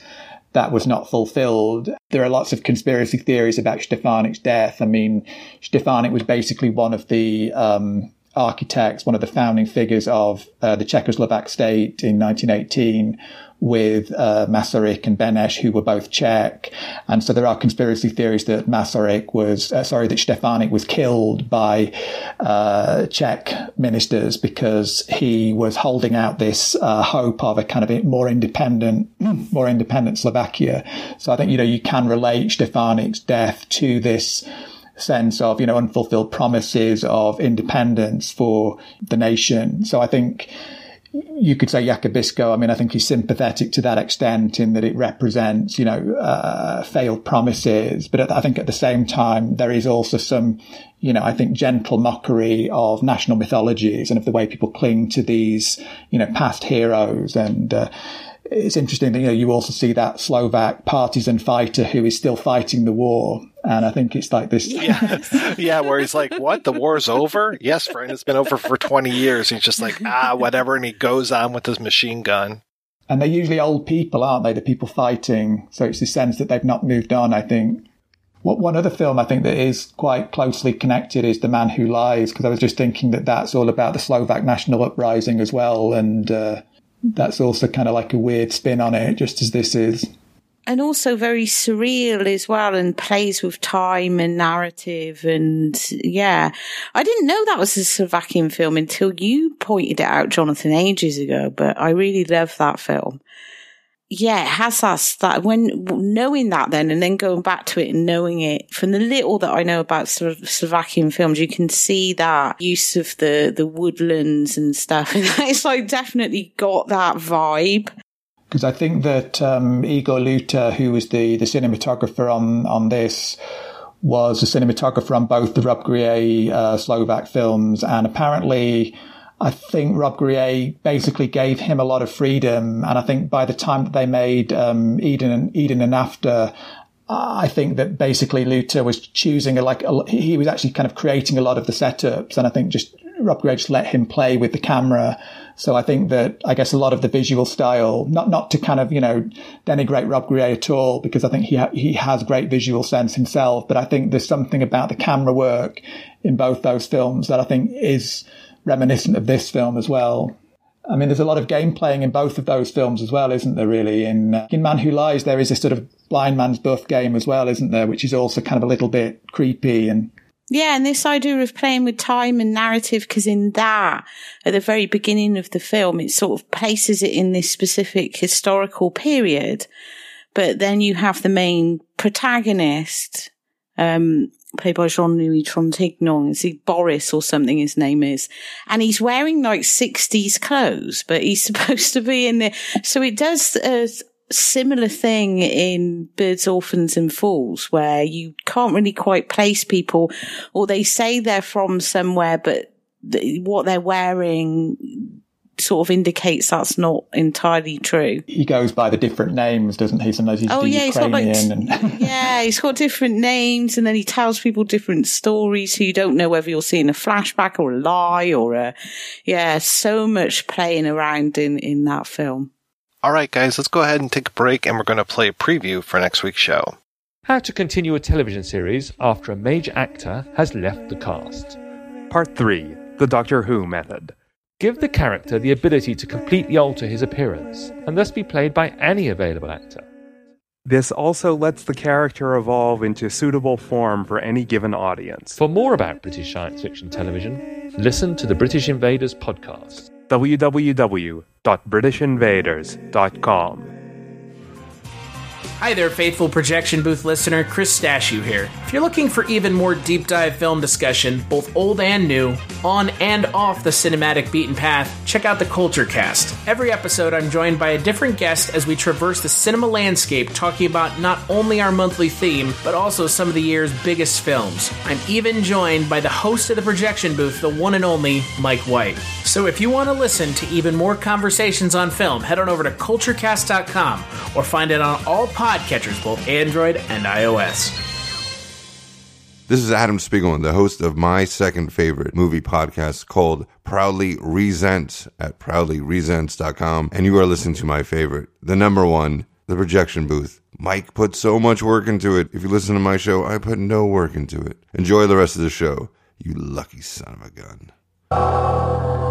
that was not fulfilled. There are lots of conspiracy theories about Stefanik's death. I mean, Stefanik was basically one of the um, architects, one of the founding figures of uh, the Czechoslovak state in 1918 with uh, Masaryk and Beneš, who were both Czech. And so there are conspiracy theories that Masaryk was, uh, sorry, that Stefanik was killed by uh, Czech ministers because he was holding out this uh, hope of a kind of more independent, more independent Slovakia. So I think, you know, you can relate Stefanik's death to this sense of, you know, unfulfilled promises of independence for the nation. So I think you could say Jakubisko. I mean, I think he's sympathetic to that extent in that it represents, you know, uh, failed promises. But I think at the same time, there is also some, you know, I think gentle mockery of national mythologies and of the way people cling to these, you know, past heroes. And, uh, it's interesting that, you know, you also see that Slovak partisan fighter who is still fighting the war. And I think it's like this. Yeah, yeah. Where he's like, "What? The war's over? Yes, friend. It's been over for twenty years." He's just like, "Ah, whatever," and he goes on with his machine gun. And they're usually old people, aren't they? The people fighting. So it's the sense that they've not moved on, I think. What one other film I think that is quite closely connected is The Man Who Lies, because I was just thinking that that's all about the Slovak national uprising as well. And uh, that's also kind of like a weird spin on it, just as this is. And also very surreal as well and plays with time and narrative and yeah. I didn't know that was a slovakian film until you pointed it out jonathan ages ago but i really love that film. Yeah it has that that when knowing that then and then going back to it and knowing it from the little that i know about of slovakian films you can see that use of the the woodlands and stuff. And it's like definitely got that vibe because I think that um, Igor Luther, who was the, the cinematographer on, on this, was a cinematographer on both the Robbe-Grillet uh, Slovak films. And apparently, I think Robbe-Grillet basically gave him a lot of freedom. And I think by the time that they made um, Eden, and, Eden and After, I think that basically Luta was choosing a, like a, he was actually kind of creating a lot of the setups, and I think just Robbe-Grillet just let him play with the camera so I think that I guess a lot of the visual style, not not to kind of you know denigrate Robbe-Grillet at all, because I think he ha- he has great visual sense himself. But I think there's something about the camera work in both those films that I think is reminiscent of this film as well. I mean, there's a lot of game playing in both of those films as well, isn't there? Really, in uh, in Man Who Lies, there is a sort of blind man's buff game as well, isn't there? Which is also kind of a little bit creepy and yeah, and this idea of playing with time and narrative, because in that, at the very beginning of the film, it sort of places it in this specific historical period. But then you have the main protagonist, um, played by Jean-Louis Trintignant. Is he Boris or something his name is? And he's wearing like 60s clothes, but he's supposed to be in there. So it does, uh, similar thing in Birds, Orphans and Fools where you can't really quite place people or they say they're from somewhere, but th- what they're wearing sort of indicates that's not entirely true. He goes by the different names, doesn't he? Sometimes he's oh, yeah, Ukrainian he's got like, and yeah, he's got different names and then he tells people different stories so you don't know whether you're seeing a flashback or a lie or a, yeah, so much playing around in, in that film. All right, guys, let's go ahead and take a break, and we're going to play a preview for next week's show. How to continue a television series after a major actor has left the cast. Part 3 The Doctor Who Method. Give the character the ability to completely alter his appearance, and thus be played by any available actor. This also lets the character evolve into suitable form for any given audience. For more about British science fiction television, listen to the British Invaders podcast www.britishinvaders.com. Hi there, faithful projection booth listener, Chris Stashu here. If you're looking for even more deep dive film discussion, both old and new, on and off the cinematic beaten path, check out the Culture Cast. Every episode, I'm joined by a different guest as we traverse the cinema landscape, talking about not only our monthly theme, but also some of the year's biggest films. I'm even joined by the host of the projection booth, the one and only Mike White. So if you want to listen to even more conversations on film, head on over to culturecast.com or find it on all podcasts podcatchers, both Android and iOS. This is Adam Spiegelman, the host of my second favorite movie podcast called Proudly Resent at proudlyresents.com. And you are listening to my favorite, the number one, The Projection Booth. Mike put so much work into it. If you listen to my show, I put no work into it. Enjoy the rest of the show, you lucky son of a gun.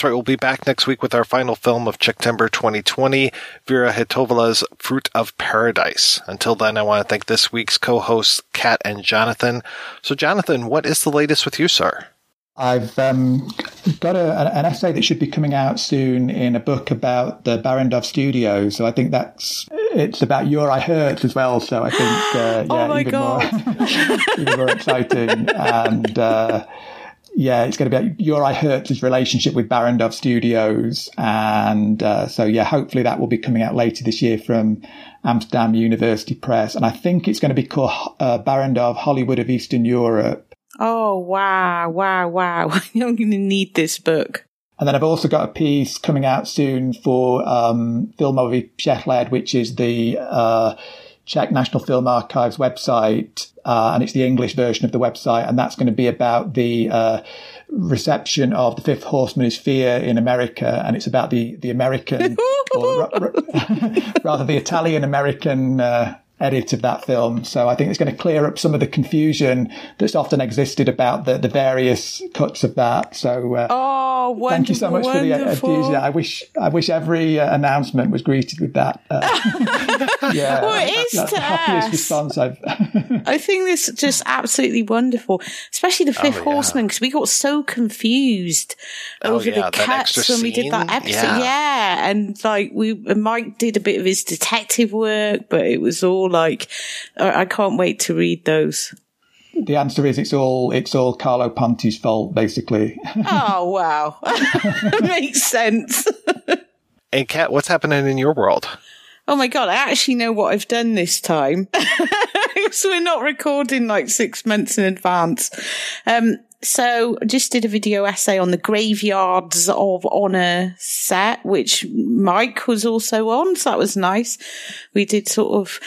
That's right. We'll be back next week with our final film of September 2020, Vera Chytilová's Fruit of Paradise. Until then, I want to thank this week's co-hosts, Kat and Jonathan. So, Jonathan, what is the latest with you, sir? I've um, got a, an essay that should be coming out soon in a book about the Barrandov studio. So I think that's it's about Juraj Herz as well. So I think uh, oh yeah, oh even, more, even more exciting and. Uh, yeah, it's going to be Juraj Herz's relationship with Barrandov Studios. And uh, so, yeah, hopefully that will be coming out later this year from Amsterdam University Press. And I think it's going to be called uh, Barrandov Hollywood of Eastern Europe. Oh, wow, wow, wow. I'm going to need this book. And then I've also got a piece coming out soon for um, Filmový přehled, which is the uh, Czech National Film Archives website, uh, and it's the English version of the website, and that's going to be about the uh, reception of the Fifth Horseman is Fear in America, and it's about the the American, or rather the Italian American uh, edit of that film. So I think it's going to clear up some of the confusion that's often existed about the, the various cuts of that. So uh, oh, thank you so much wonderful. for the enthusiasm. I wish I wish every uh, announcement was greeted with that. Uh, yeah, well, it is that's to the happiest us. response I've. I think this is just absolutely wonderful, especially the Fifth Oh, yeah. Horseman, because we got so confused Oh, over yeah, the cuts extra when we did that episode. Yeah. Yeah. and like we, Mike did a bit of his detective work, but it was all like, I I can't wait to read those. the answer is it's all it's all Carlo Ponti's fault, basically. oh wow, makes sense. And Kat, what's happening in your world? Oh my god, I actually know what I've done this time. so we're not recording like six months in advance. Um, so I just did a video essay on the graveyards of honor set, which Mike was also on. So that was nice. We did sort of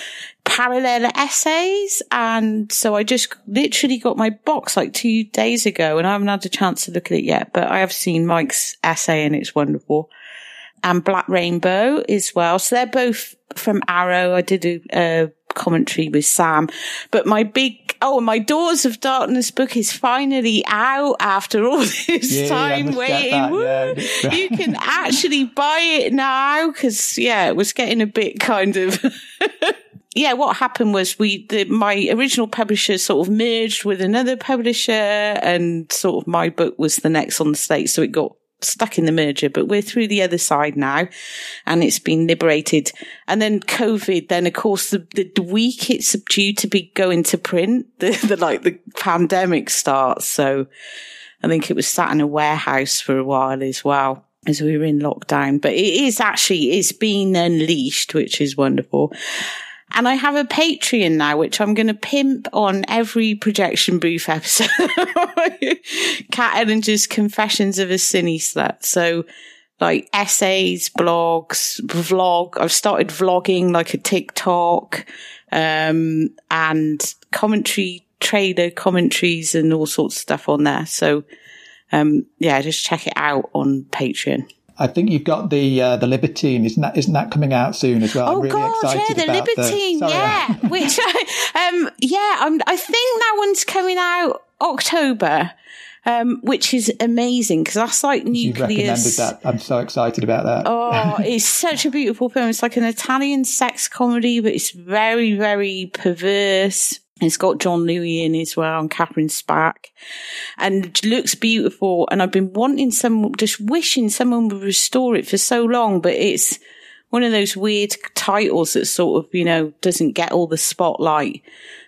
parallel essays. And so I just literally got my box like two days ago and I haven't had a chance to look at it yet, but I have seen Mike's essay and it's wonderful and Black Rainbow as well. So they're both from Arrow. I did a, a commentary with Sam, but my big, oh, my Daughters of Darkness book is finally out after all this Yeah, time waiting. Yeah. you can actually buy it now because yeah, it was getting a bit kind of. yeah, what happened was we, the, my original publisher sort of merged with another publisher and sort of my book was the next on the slate. So it got stuck in the merger, but we're through the other side now and it's been liberated. And then COVID, then of course the, the, week it's due to be going to print, the, the like the pandemic starts. So I think it was sat in a warehouse for a while as well as we were in lockdown, but it is actually, it's been unleashed, which is wonderful. And I have a Patreon now, which I'm going to pimp on every projection booth episode. Kat Ellinger's Confessions of a Cine Slut. So like essays, blogs, vlog. I've started vlogging like a TikTok, um, and commentary, trailer commentaries and all sorts of stuff on there. So, um, yeah, just check it out on Patreon. I think you've got the uh, the Libertine, isn't that? Isn't that coming out soon as well? I'm Oh really God, yeah, excited the Libertine, sorry, yeah. Which, um, yeah, I'm, I think that one's coming out October, um, which is amazing because that's like You've recommended that. I'm so excited about that. Oh, it's such a beautiful film. It's like an Italian sex comedy, but it's very, very perverse. It's got John Louis in as well and Catherine Spaak and looks beautiful. And I've been wanting some, just wishing someone would restore it for so long, but it's one of those weird titles that sort of, you know, doesn't get all the spotlight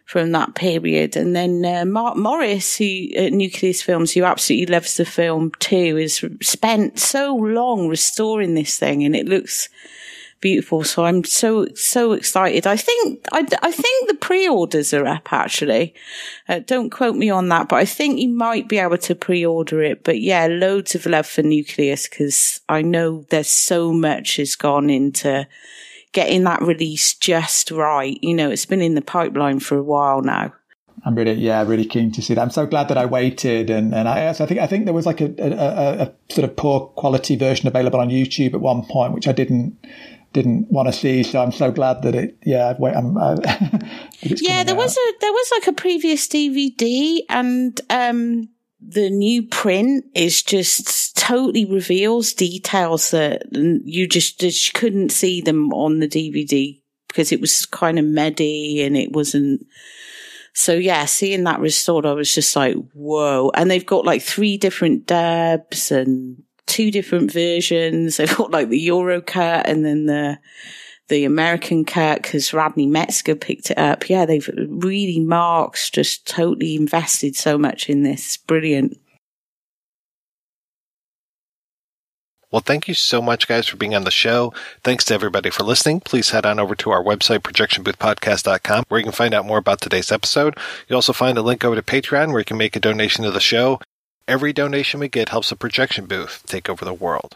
from that period. And then uh, Mark Morris, who at Nucleus Films, who absolutely loves the film too, has spent so long restoring this thing, and it looks beautiful. So I'm so so excited. I think I, I think the pre-orders are up actually. Uh, don't quote me on that, but I think you might be able to pre-order it. But yeah, loads of love for Nucleus because I know there's so much has gone into getting that release just right. You know, it's been in the pipeline for a while now. I'm really, yeah, really keen to see that. I'm so glad that I waited, and and I, I think I think there was like a, a, a sort of poor quality version available on YouTube at one point, which I didn't didn't want to see. So I'm so glad that it, yeah, wait, I'm. Uh, yeah, there was a there was like a previous DVD, and um, the new print is just totally reveals details that you just just couldn't see them on the DVD because it was kind of medi and it wasn't. So yeah, seeing that restored, I was just like, whoa! And they've got like three different dubs and two different versions. They've got like the Euro cut and then the the American cut because Radley Metzger picked it up. Yeah, they've really Mark's just totally invested so much in this. Brilliant. Well, thank you so much, guys, for being on the show. Thanks to everybody for listening. Please head on over to our website, projectionboothpodcast.com, where you can find out more about today's episode. You'll also find a link over to Patreon, where you can make a donation to the show. Every donation we get helps the projection booth take over the world.